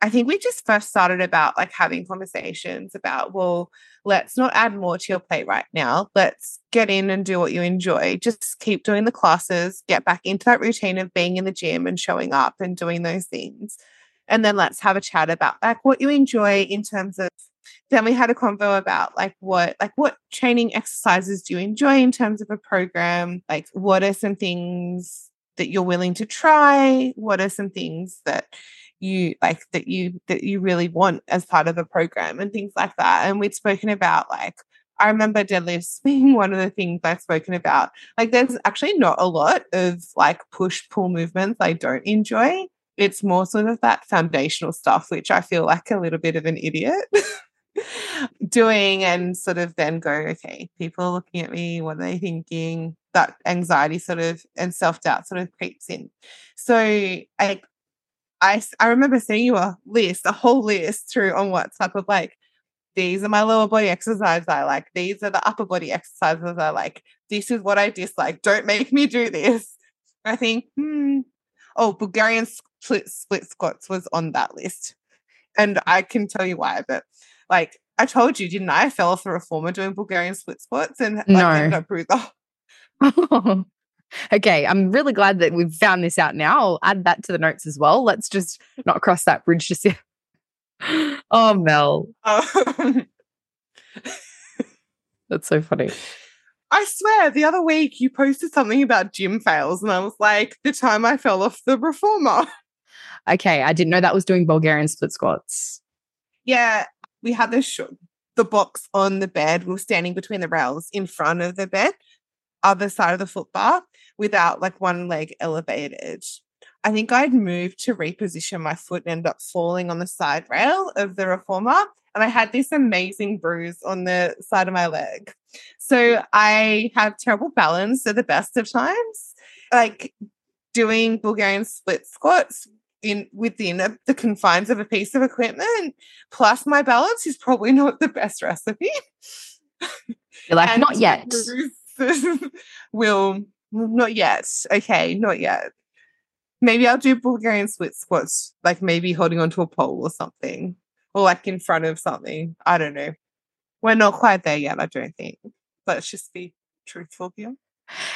I think we just first started about like having conversations about, well, let's not add more to your plate right now. Let's get in and do what you enjoy. Just keep doing the classes, get back into that routine of being in the gym and showing up and doing those things. And then let's have a chat about like what you enjoy in terms of then we had a convo about like what like what training exercises do you enjoy in terms of a program? Like what are some things that you're willing to try? What are some things that you like that you that you really want as part of a program and things like that. And we'd spoken about like I remember deadlifts being one of the things I've spoken about. Like there's actually not a lot of like push pull movements I don't enjoy. It's more sort of that foundational stuff, which I feel like a little bit of an idiot. doing and sort of then go, okay, people are looking at me, what are they thinking? That anxiety sort of and self doubt sort of creeps in. So I I, I remember seeing you a list, a whole list through on WhatsApp of like, these are my lower body exercises I like. These are the upper body exercises I like. This is what I dislike. Don't make me do this. I think, hmm. Oh, Bulgarian split, split squats was on that list. And I can tell you why, but like I told you, didn't I? I fell off the reformer doing Bulgarian split squats and like no. ended up bruised. Okay, I'm really glad that we've found this out now. I'll add that to the notes as well. Let's just not cross that bridge just yet. Oh, Mel. Um, That's so funny. I swear, the other week you posted something about gym fails, and I was like, the time I fell off the reformer. Okay, I didn't know that was doing Bulgarian split squats. Yeah, we had the sh- the box on the bed. We were standing between the rails in front of the bed, other side of the foot bar without like one leg elevated. I think I'd moved to reposition my foot and end up falling on the side rail of the reformer. And I had this amazing bruise on the side of my leg. So I have terrible balance at the best of times. Like doing Bulgarian split squats in within a, the confines of a piece of equipment, plus my balance is probably not the best recipe. You're like, not yet. will not yet. Okay, not yet. Maybe I'll do Bulgarian split squats, like maybe holding onto a pole or something, or like in front of something. I don't know. We're not quite there yet, I don't think. Let's just be truthful here.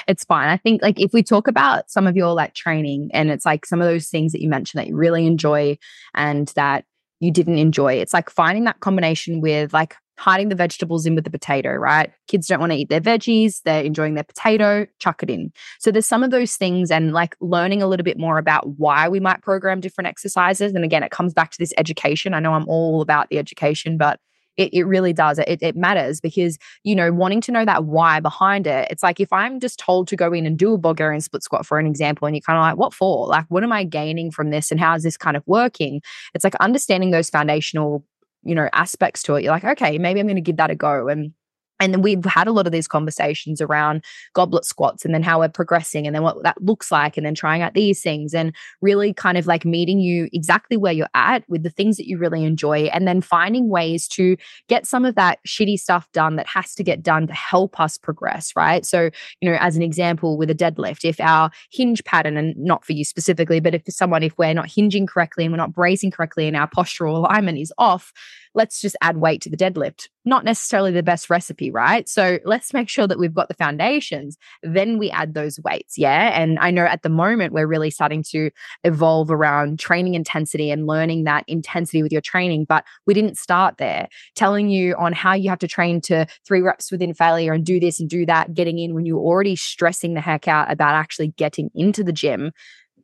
It's fine. I think like if we talk about some of your like training and it's like some of those things that you mentioned that you really enjoy and that you didn't enjoy, it's like finding that combination with like hiding the vegetables in with the potato, right? Kids don't want to eat their veggies, they're enjoying their potato, chuck it in. So there's some of those things and like learning a little bit more about why we might program different exercises. And again, it comes back to this education. I know I'm all about the education, but it, it really does. It, it matters because, you know, wanting to know that why behind it, it's like if I'm just told to go in and do a Bulgarian split squat, for an example, and you're kind of like, what for? Like, what am I gaining from this and how is this kind of working? It's like understanding those foundational you know aspects to it. You're like okay maybe i'm going to give that a go and and then we've had a lot of these conversations around goblet squats and then how we're progressing and then what that looks like and then trying out these things and really kind of like meeting you exactly where you're at with the things that you really enjoy and then finding ways to get some of that shitty stuff done that has to get done to help us progress right? So you know as an example with a deadlift if our hinge pattern and not for you specifically but if for someone if we're not hinging correctly and we're not bracing correctly and our postural alignment is off let's just add weight to the deadlift. Not necessarily the best recipe, right? So let's make sure that we've got the foundations. Then we add those weights. Yeah. And I know at the moment we're really starting to evolve around training intensity and learning that intensity with your training. But we didn't start there, telling you on how you have to train to three reps within failure and do this and do that, getting in when you're already stressing the heck out about actually getting into the gym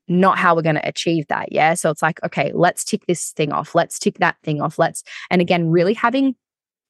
not how we're going to achieve that. Yeah. So it's like, okay, let's tick this thing off. Let's tick that thing off. Let's, and again, really having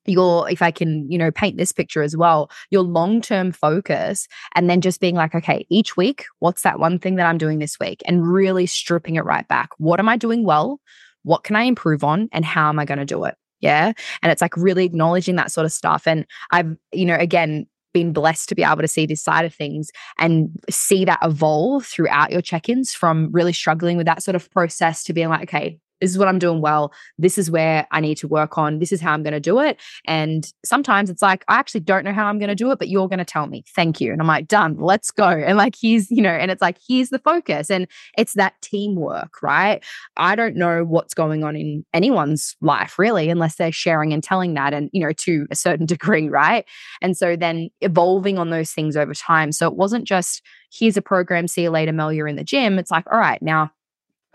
your if i can you know paint this picture as well your long term focus and then just being like okay each week what's that one thing that i'm doing this week and really stripping it right back what am i doing well what can i improve on and how am i going to do it yeah and it's like really acknowledging that sort of stuff and i've you know again been blessed to be able to see this side of things and see that evolve throughout your check-ins from really struggling with that sort of process to being like okay this is what I'm doing well. This is where I need to work on. This is how I'm going to do it. And sometimes it's like, I actually don't know how I'm going to do it, but you're going to tell me. Thank you. And I'm like, done, let's go. And like, he's, you know, and it's like, here's the focus. And it's that teamwork, right? I don't know what's going on in anyone's life really, unless they're sharing and telling that and, you know, to a certain degree, right? And so then evolving on those things over time. So it wasn't just, here's a program, see you later, Mel, you're in the gym. It's like, all right, now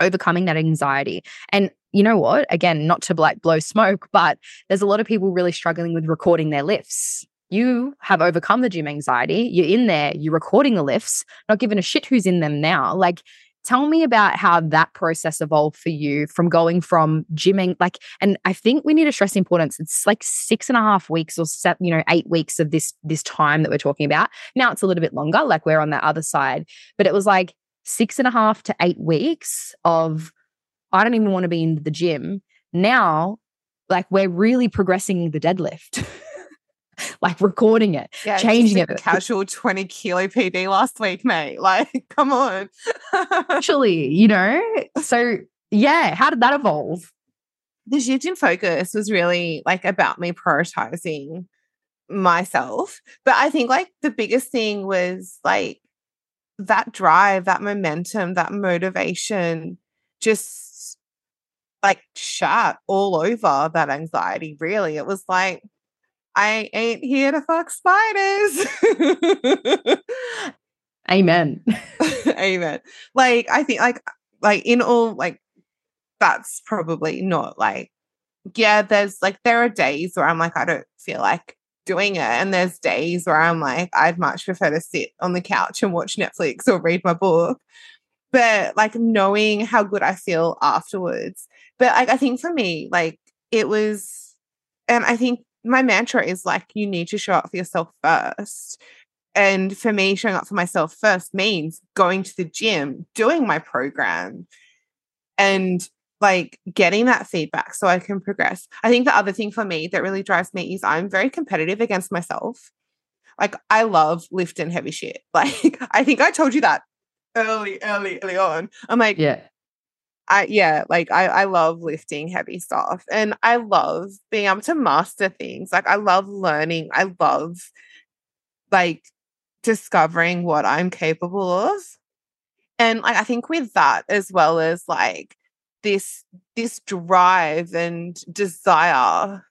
overcoming that anxiety. And you know what? Again, not to like blow smoke, but there's a lot of people really struggling with recording their lifts. You have overcome the gym anxiety. You're in there, you're recording the lifts, not giving a shit who's in them now. Like, tell me about how that process evolved for you from going from gymming like and i think we need to stress importance it's like six and a half weeks or seven you know eight weeks of this this time that we're talking about now it's a little bit longer like we're on that other side but it was like six and a half to eight weeks of I don't even want to be in the gym. Now, like we're really progressing the deadlift. like recording it, yeah, changing it. Casual 20 kilo PB last week, mate. Like, come on. Actually, you know, so yeah, how did that evolve? The shift in focus was really like about me prioritizing myself. But I think like the biggest thing was like that drive, that momentum, that motivation just like shot all over that anxiety, really. It was like, I ain't here to fuck spiders. Amen. Amen. Like, I think, like, like in all, like, that's probably not like, yeah, there's like, there are days where I'm like, I don't feel like doing it. And there's days where I'm like, I'd much prefer to sit on the couch and watch Netflix or read my book. But like knowing how good I feel afterwards. But like I think for me, like it was, and I think my mantra is like, you need to show up for yourself first. And for me, showing up for myself first means going to the gym, doing my program, and like getting that feedback so I can progress. I think the other thing for me that really drives me is I'm very competitive against myself. Like I love lifting heavy shit. Like I think I told you that early, early, early on. I'm like, yeah. I yeah, like I I love lifting heavy stuff and I love being able to master things. Like I love learning. I love like discovering what I'm capable of. And like I think with that as well as like this this drive and desire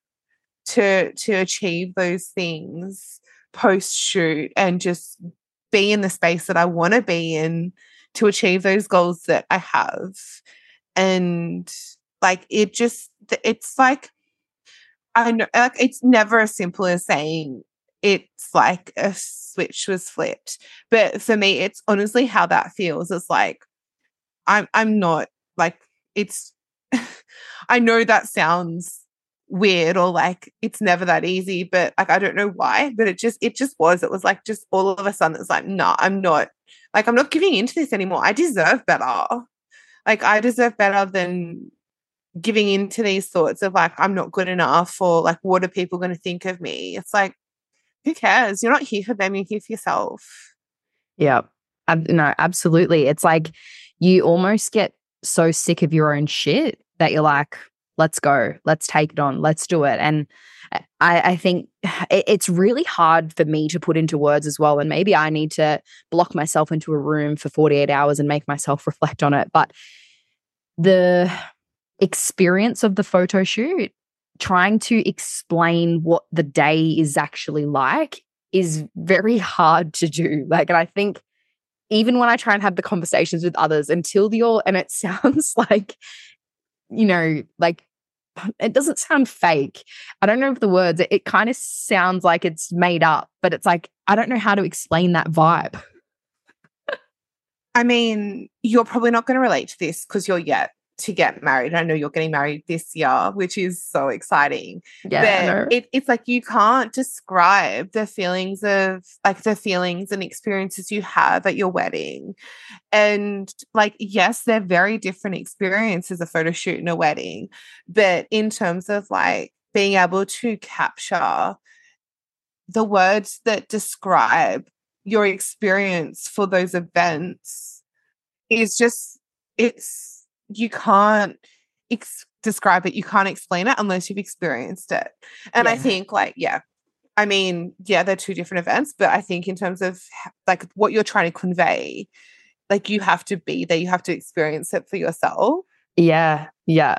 to to achieve those things post shoot and just be in the space that I want to be in to achieve those goals that I have. And like it just it's like I know like it's never as simple as saying it's like a switch was flipped. But for me, it's honestly how that feels. It's like I'm I'm not like it's I know that sounds weird or like it's never that easy, but like I don't know why, but it just it just was. It was like just all of a sudden it's like, no, nah, I'm not like I'm not giving into this anymore. I deserve better. Like I deserve better than giving into these thoughts of like I'm not good enough or like what are people going to think of me? It's like who cares? You're not here for them, you're here for yourself. Yeah. No, absolutely. It's like you almost get so sick of your own shit that you're like, let's go, let's take it on, let's do it. And I, I think it, it's really hard for me to put into words as well. And maybe I need to block myself into a room for 48 hours and make myself reflect on it. But the experience of the photo shoot trying to explain what the day is actually like is very hard to do. Like, and I think even when I try and have the conversations with others until you're, and it sounds like, you know, like it doesn't sound fake. I don't know if the words, it, it kind of sounds like it's made up, but it's like, I don't know how to explain that vibe. I mean, you're probably not going to relate to this because you're yet to get married. I know you're getting married this year, which is so exciting. Yeah, but it, it's like you can't describe the feelings of like the feelings and experiences you have at your wedding. And like, yes, they're very different experiences, a photo shoot and a wedding. But in terms of like being able to capture the words that describe your experience for those events is just it's you can't ex- describe it, you can't explain it unless you've experienced it. And yeah. I think, like, yeah, I mean, yeah, they're two different events, but I think in terms of like what you're trying to convey, like you have to be there, you have to experience it for yourself. Yeah, yeah.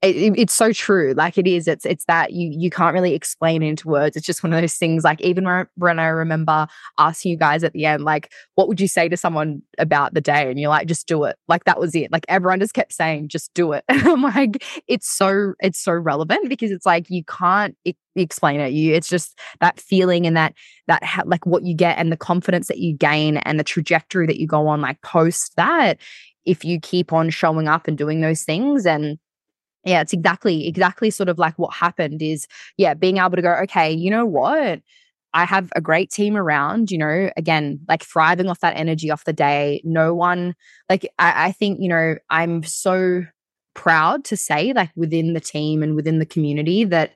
It, it, it's so true. Like it is. It's it's that you you can't really explain it into words. It's just one of those things. Like even when I remember asking you guys at the end, like, what would you say to someone about the day? And you're like, just do it. Like that was it. Like everyone just kept saying, just do it. And I'm like, it's so it's so relevant because it's like you can't explain it. You it's just that feeling and that that ha- like what you get and the confidence that you gain and the trajectory that you go on like post that if you keep on showing up and doing those things and yeah it's exactly exactly sort of like what happened is yeah being able to go okay you know what I have a great team around, you know, again, like thriving off that energy off the day. No one, like, I, I, think, you know, I'm so proud to say, like, within the team and within the community that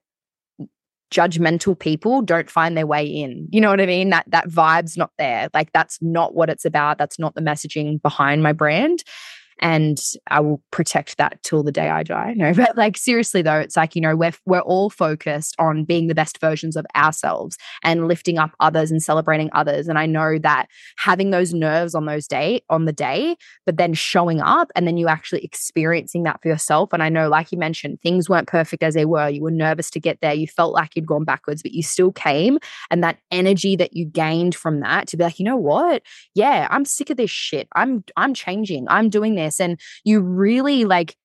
judgmental people don't find their way in. You know what I mean? That that vibe's not there. Like that's not what it's about. That's not the messaging behind my brand and I will protect that till the day I die. No, but like seriously though, it's like you know we're we're all focused on being the best versions of ourselves and lifting up others and celebrating others. And I know that having those nerves on those day on the day, but then showing up and then you actually experiencing that for yourself. And I know, like you mentioned, things weren't perfect as they were. You were nervous to get there. You felt like you'd gone backwards, but you still came. And that energy that you gained from that to be like, you know what? Yeah, I'm sick of this shit. I'm I'm changing. I'm doing this and you really like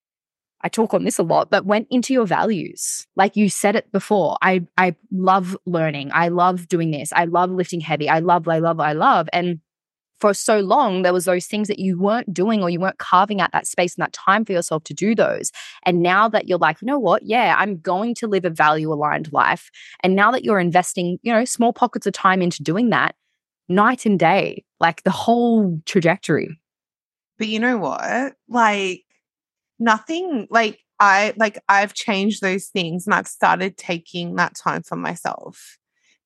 I talk on this a lot, but went into your values. Like you said it before. I I love learning. I love doing this. I love lifting heavy. I love, I love, I love. And for so long, there was those things that you weren't doing or you weren't carving out that space and that time for yourself to do those. And now that you're like, you know what? Yeah, I'm going to live a value aligned life. And now that you're investing, you know, small pockets of time into doing that, night and day, like the whole trajectory but you know what? Like nothing like I like I've changed those things and I've started taking that time for myself.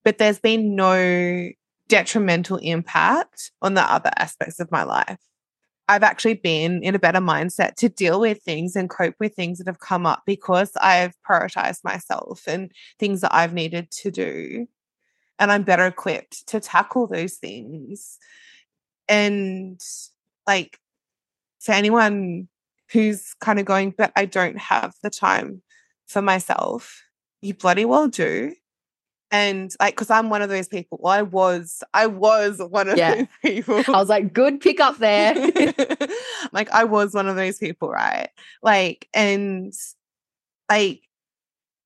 But there's been no detrimental impact on the other aspects of my life. I've actually been in a better mindset to deal with things and cope with things that have come up because I've prioritized myself and things that I've needed to do. And I'm better equipped to tackle those things. And like for anyone who's kind of going, but I don't have the time for myself, you bloody well do. And like, because I'm one of those people. Well, I was, I was one of yeah. those people. I was like, good pick up there. like, I was one of those people, right? Like, and like,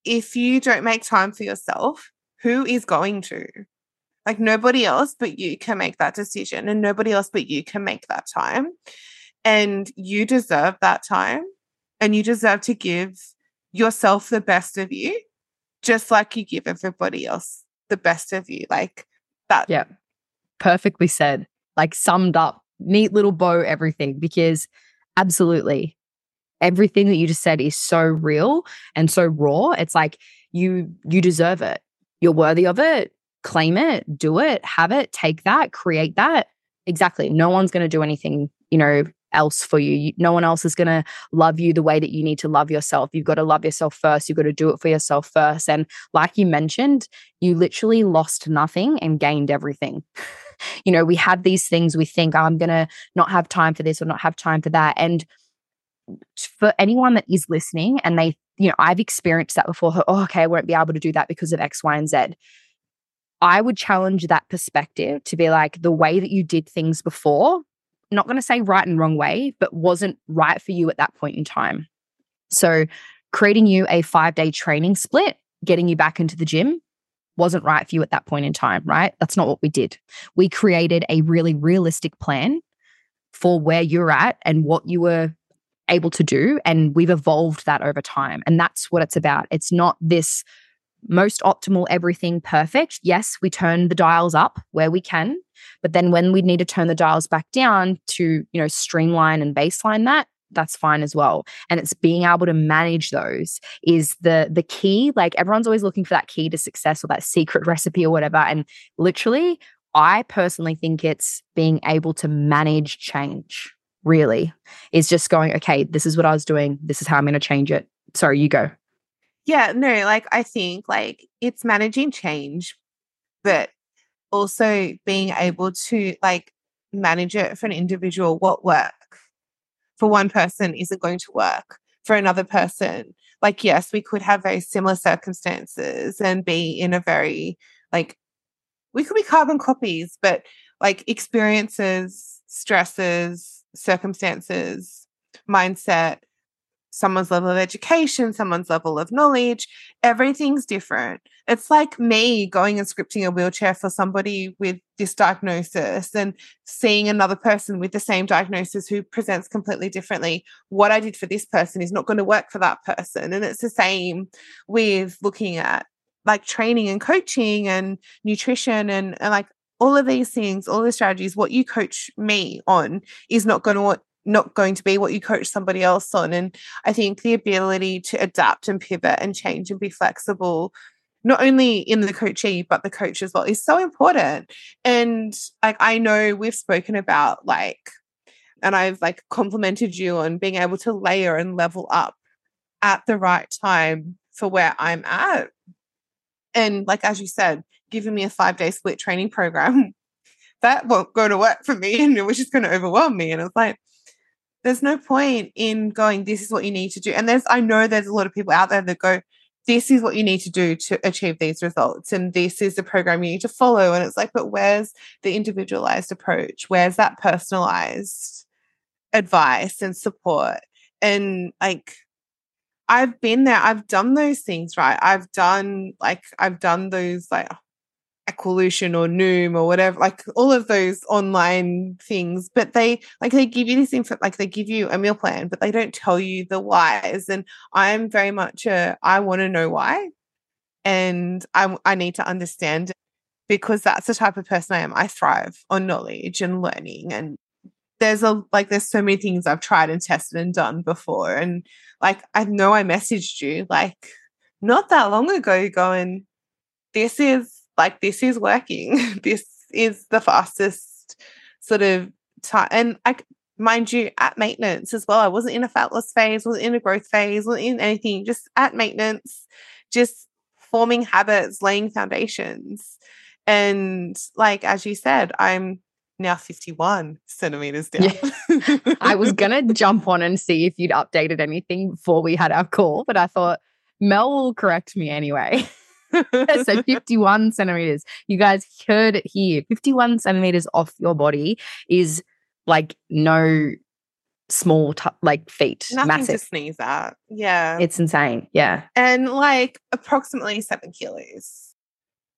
if you don't make time for yourself, who is going to? Like nobody else but you can make that decision, and nobody else but you can make that time. And you deserve that time, and you deserve to give yourself the best of you, just like you give everybody else the best of you. Like that. Yeah. Perfectly said. Like summed up, neat little bow, everything, because absolutely everything that you just said is so real and so raw. It's like you you deserve it. You're worthy of it. Claim it, do it, have it, take that, create that. Exactly. No one's going to do anything, you know, else for you. No one else is going to love you the way that you need to love yourself. You've got to love yourself first. You've got to do it for yourself first. And like you mentioned, you literally lost nothing and gained everything. you know, we have these things we think, oh, I'm going to not have time for this or not have time for that. And for anyone that is listening and they, you know, I've experienced that before. Oh, okay, I won't be able to do that because of X, Y, and Z. I would challenge that perspective to be like the way that you did things before, not going to say right and wrong way, but wasn't right for you at that point in time. So, creating you a five day training split, getting you back into the gym wasn't right for you at that point in time, right? That's not what we did. We created a really realistic plan for where you're at and what you were able to do. And we've evolved that over time. And that's what it's about. It's not this most optimal everything perfect. Yes, we turn the dials up where we can, but then when we need to turn the dials back down to, you know, streamline and baseline that, that's fine as well. And it's being able to manage those is the the key. Like everyone's always looking for that key to success or that secret recipe or whatever. And literally, I personally think it's being able to manage change really is just going, okay, this is what I was doing. This is how I'm going to change it. Sorry, you go. Yeah, no, like I think like it's managing change, but also being able to like manage it for an individual. What work for one person isn't going to work for another person. Like, yes, we could have very similar circumstances and be in a very like we could be carbon copies, but like experiences, stresses, circumstances, mindset, someone's level of education, someone's level of knowledge, everything's different. It's like me going and scripting a wheelchair for somebody with this diagnosis and seeing another person with the same diagnosis who presents completely differently. What I did for this person is not going to work for that person. And it's the same with looking at like training and coaching and nutrition and, and like all of these things, all the strategies, what you coach me on is not going to not going to be what you coach somebody else on. And I think the ability to adapt and pivot and change and be flexible, not only in the coachee, but the coach as well, is so important. And like I know we've spoken about like, and I've like complimented you on being able to layer and level up at the right time for where I'm at. And like as you said, giving me a five day split training program, that won't go to work for me and which is going to overwhelm me. And it's like, there's no point in going, this is what you need to do. And there's, I know there's a lot of people out there that go, this is what you need to do to achieve these results. And this is the program you need to follow. And it's like, but where's the individualized approach? Where's that personalized advice and support? And like, I've been there. I've done those things, right? I've done like I've done those like Equalution or Noom or whatever, like all of those online things. But they like they give you this info, like they give you a meal plan, but they don't tell you the whys. And I'm very much a I want to know why, and I I need to understand because that's the type of person I am. I thrive on knowledge and learning and there's a like there's so many things I've tried and tested and done before. And like I know I messaged you like not that long ago going, this is like this is working. this is the fastest sort of time. And I, mind you, at maintenance as well. I wasn't in a fat loss phase, wasn't in a growth phase, wasn't in anything, just at maintenance, just forming habits, laying foundations. And like as you said, I'm now 51 centimeters down. Yeah. I was going to jump on and see if you'd updated anything before we had our call, but I thought Mel will correct me anyway. so 51 centimeters. You guys heard it here. 51 centimeters off your body is like no small t- like feet Nothing massive to sneeze at. Yeah. it's insane yeah and like approximately seven kilos.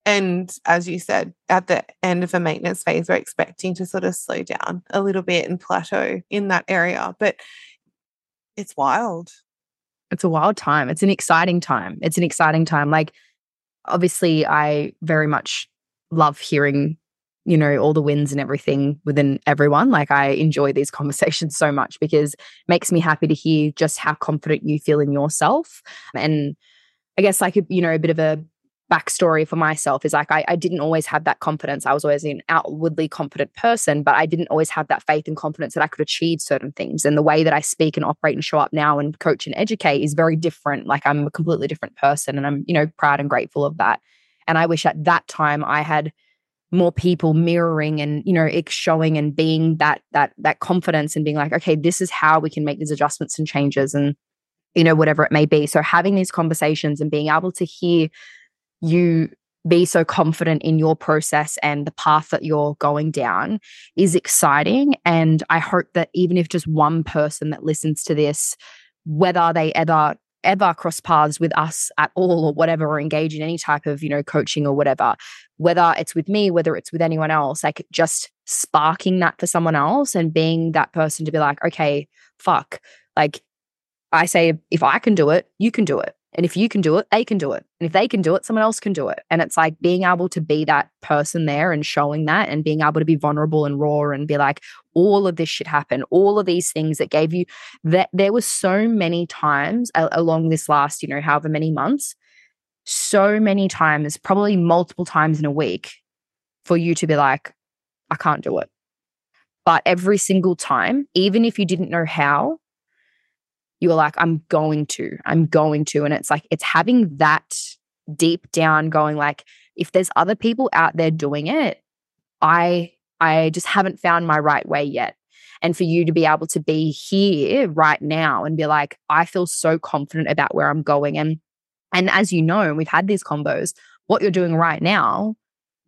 And as you said, at the end of the maintenance phase, we're expecting to sort of slow down a little bit and plateau in that area. But it's wild. it's a wild time it's an exciting time it's an exciting time like obviously i very much love hearing you know all the wins and everything within everyone. Like i enjoy these conversations so much because it makes me happy to hear just how confident you feel in yourself. And i guess like you know a bit of a backstory for myself is like I, I didn't always have that confidence. I was always an outwardly confident person but i didn't always have that faith and confidence that i could achieve certain things. And the way that i speak and operate and show up now and coach and educate is very different. Like i'm a completely different person and i'm you know proud and grateful of that. And i wish at that time i had more people mirroring and you know showing and being that that that confidence and being like okay this is how we can make these adjustments and changes and you know whatever it may be. So having these conversations and being able to hear you be so confident in your process and the path that you're going down is exciting. And i hope that even if just one person that listens to this whether they ever ever cross paths with us at all or whatever or engage in any type of you know coaching or whatever whether it's with me whether it's with anyone else like just sparking that for someone else and being that person to be like okay fuck. Like i say if i can do it you can do it and if you can do it they can do it. And if they can do it someone else can do it. And it's like being able to be that person there and showing that and being able to be vulnerable and raw and be like all of this should happen all of these things that gave you that there were so many times a- along this last you know however many months so many times probably multiple times in a week for you to be like i can't do it. But every single time even if you didn't know how you were like i'm going to i'm going to and it's like it's having that deep down going like if there's other people out there doing it i i just haven't found my right way yet. And for you to be able to be here right now and be like i feel so confident about where i'm going and and as you know we've had these combos what you're doing right now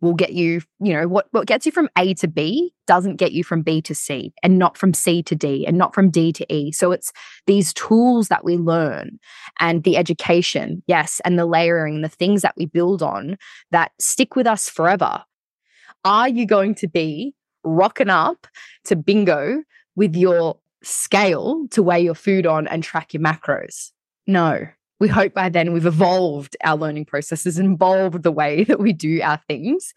will get you, you know, what, what gets you from A to B doesn't get you from B to C and not from C to D and not from D to E. So it's these tools that we learn and the education, yes, and the layering, the things that we build on that stick with us forever. Are you going to be rocking up to bingo with your scale to weigh your food on and track your macros? No, we hope by then we've evolved our learning processes and evolved the way that we do our things.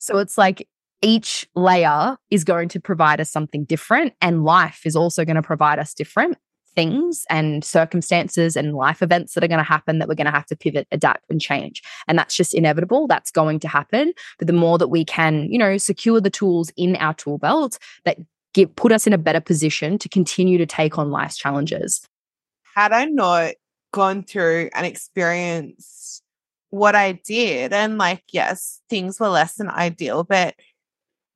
So it's like each layer is going to provide us something different, and life is also going to provide us different things and circumstances and life events that are going to happen that we're going to have to pivot, adapt, and change. And that's just inevitable. That's going to happen. But the more that we can, you know, secure the tools in our tool belt that give put us in a better position to continue to take on life's challenges. Had I not gone through and experienced what I did, and like, yes, things were less than ideal, but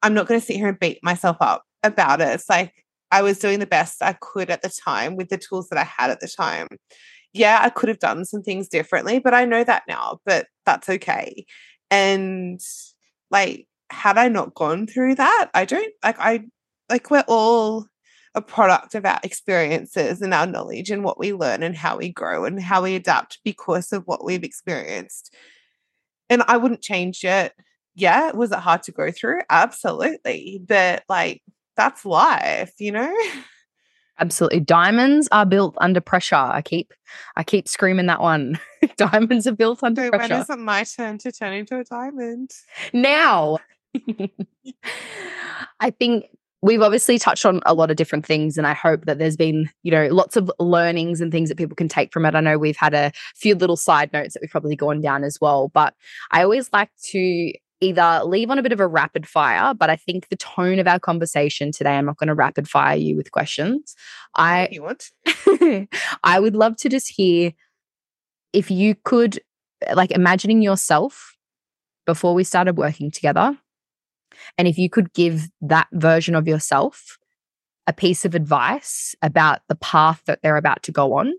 I'm not going to sit here and beat myself up about it. It's like I was doing the best I could at the time with the tools that I had at the time. Yeah, I could have done some things differently, but I know that now, but that's okay. And like, had I not gone through that, I don't like, I like, we're all a product of our experiences and our knowledge and what we learn and how we grow and how we adapt because of what we've experienced. And I wouldn't change it. Yeah, was it hard to go through? Absolutely. But like that's life, you know? Absolutely. Diamonds are built under pressure. I keep I keep screaming that one. Diamonds are built under So pressure. when is it my turn to turn into a diamond? now. I think we've obviously touched on a lot of different things and I hope that there's been, you know, lots of learnings and things that people can take from it. I know we've had a few little side notes that we've probably gone down as well, but I always like to either leave on a bit of a rapid fire, but I think the tone of our conversation today, I'm not going to rapid fire you with questions. I you want. I would love to just hear if you could, like, imagining yourself before we started working together, and if you could give that version of yourself a piece of advice about the path that they're about to go on,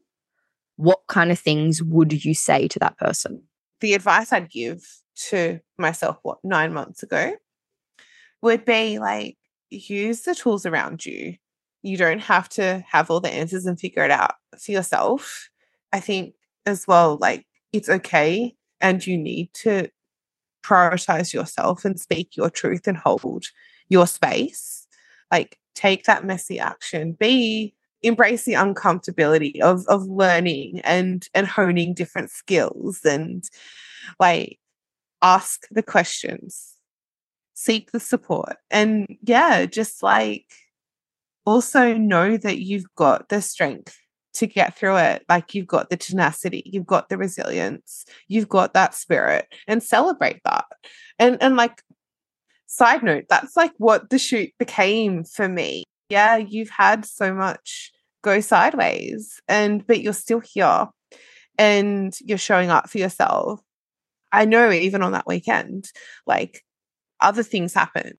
what kind of things would you say to that person? the advice I'd give to myself, what, nine months ago, would be like use the tools around you. you don't have to have all the answers and figure it out for yourself. I think as well, like it's okay and you need to prioritize yourself and speak your truth and hold your space. Like take that messy action. Be embrace the uncomfortability of of learning and and honing different skills and like ask the questions seek the support and yeah just like also know that you've got the strength to get through it. Like you've got the tenacity, you've got the resilience, you've got that spirit and celebrate that. And and like side note, that's like what the shoot became for me. Yeah, you've had so much go sideways and but you're still here and you're showing up for yourself. I know even on that weekend, like other things happened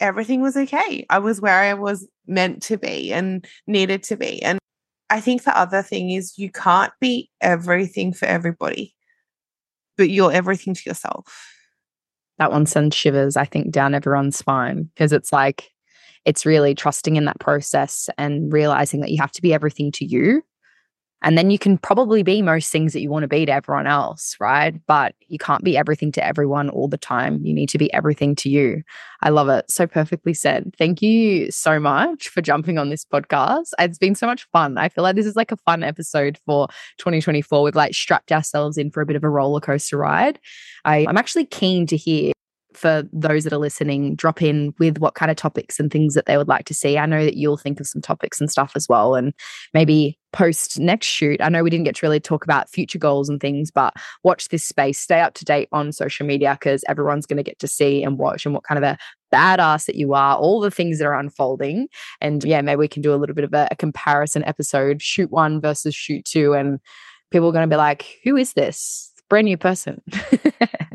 everything was okay. I was where I was meant to be and needed to be. And I think the other thing is you can't be everything for everybody, but you're everything to yourself. That one sends shivers, I think, down everyone's spine because it's like, it's really trusting in that process and realizing that you have to be everything to you and then you can probably be most things that you want to be to everyone else, right? But you can't be everything to everyone all the time. You need to be everything to you. I love it. So perfectly said. Thank you so much for jumping on this podcast. It's been so much fun. I feel like this is like a fun episode for 2024. We've like strapped ourselves in for a bit of a roller coaster ride. I, I'm actually keen to hear for those that are listening, drop in with what kind of topics and things that they would like to see. I know that you'll think of some topics and stuff as well, and maybe post next shoot. I know we didn't get to really talk about future goals and things, but watch this space, stay up to date on social media because everyone's going to get to see and watch and what kind of a badass that you are, all the things that are unfolding. And yeah, maybe we can do a little bit of a, a comparison episode, shoot one versus shoot two. And people are going to be like, who is this? Brand new person.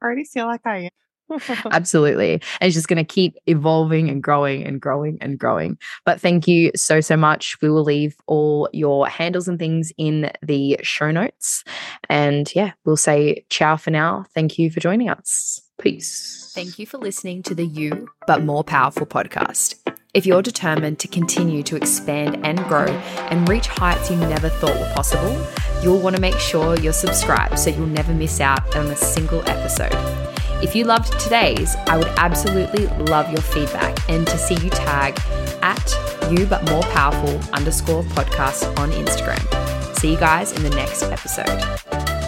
I already feel like I am. Absolutely. And it's just going to keep evolving and growing and growing and growing. But thank you so, so much. We will leave all your handles and things in the show notes. And yeah, we'll say ciao for now. Thank you for joining us. Peace. Thank you for listening to the You, But More Powerful podcast. If you're determined to continue to expand and grow and reach heights you never thought were possible, you'll want to make sure you're subscribed so you'll never miss out on a single episode. If you loved today's, I would absolutely love your feedback and to see you tag at you but more powerful underscore podcast on Instagram. See you guys in the next episode.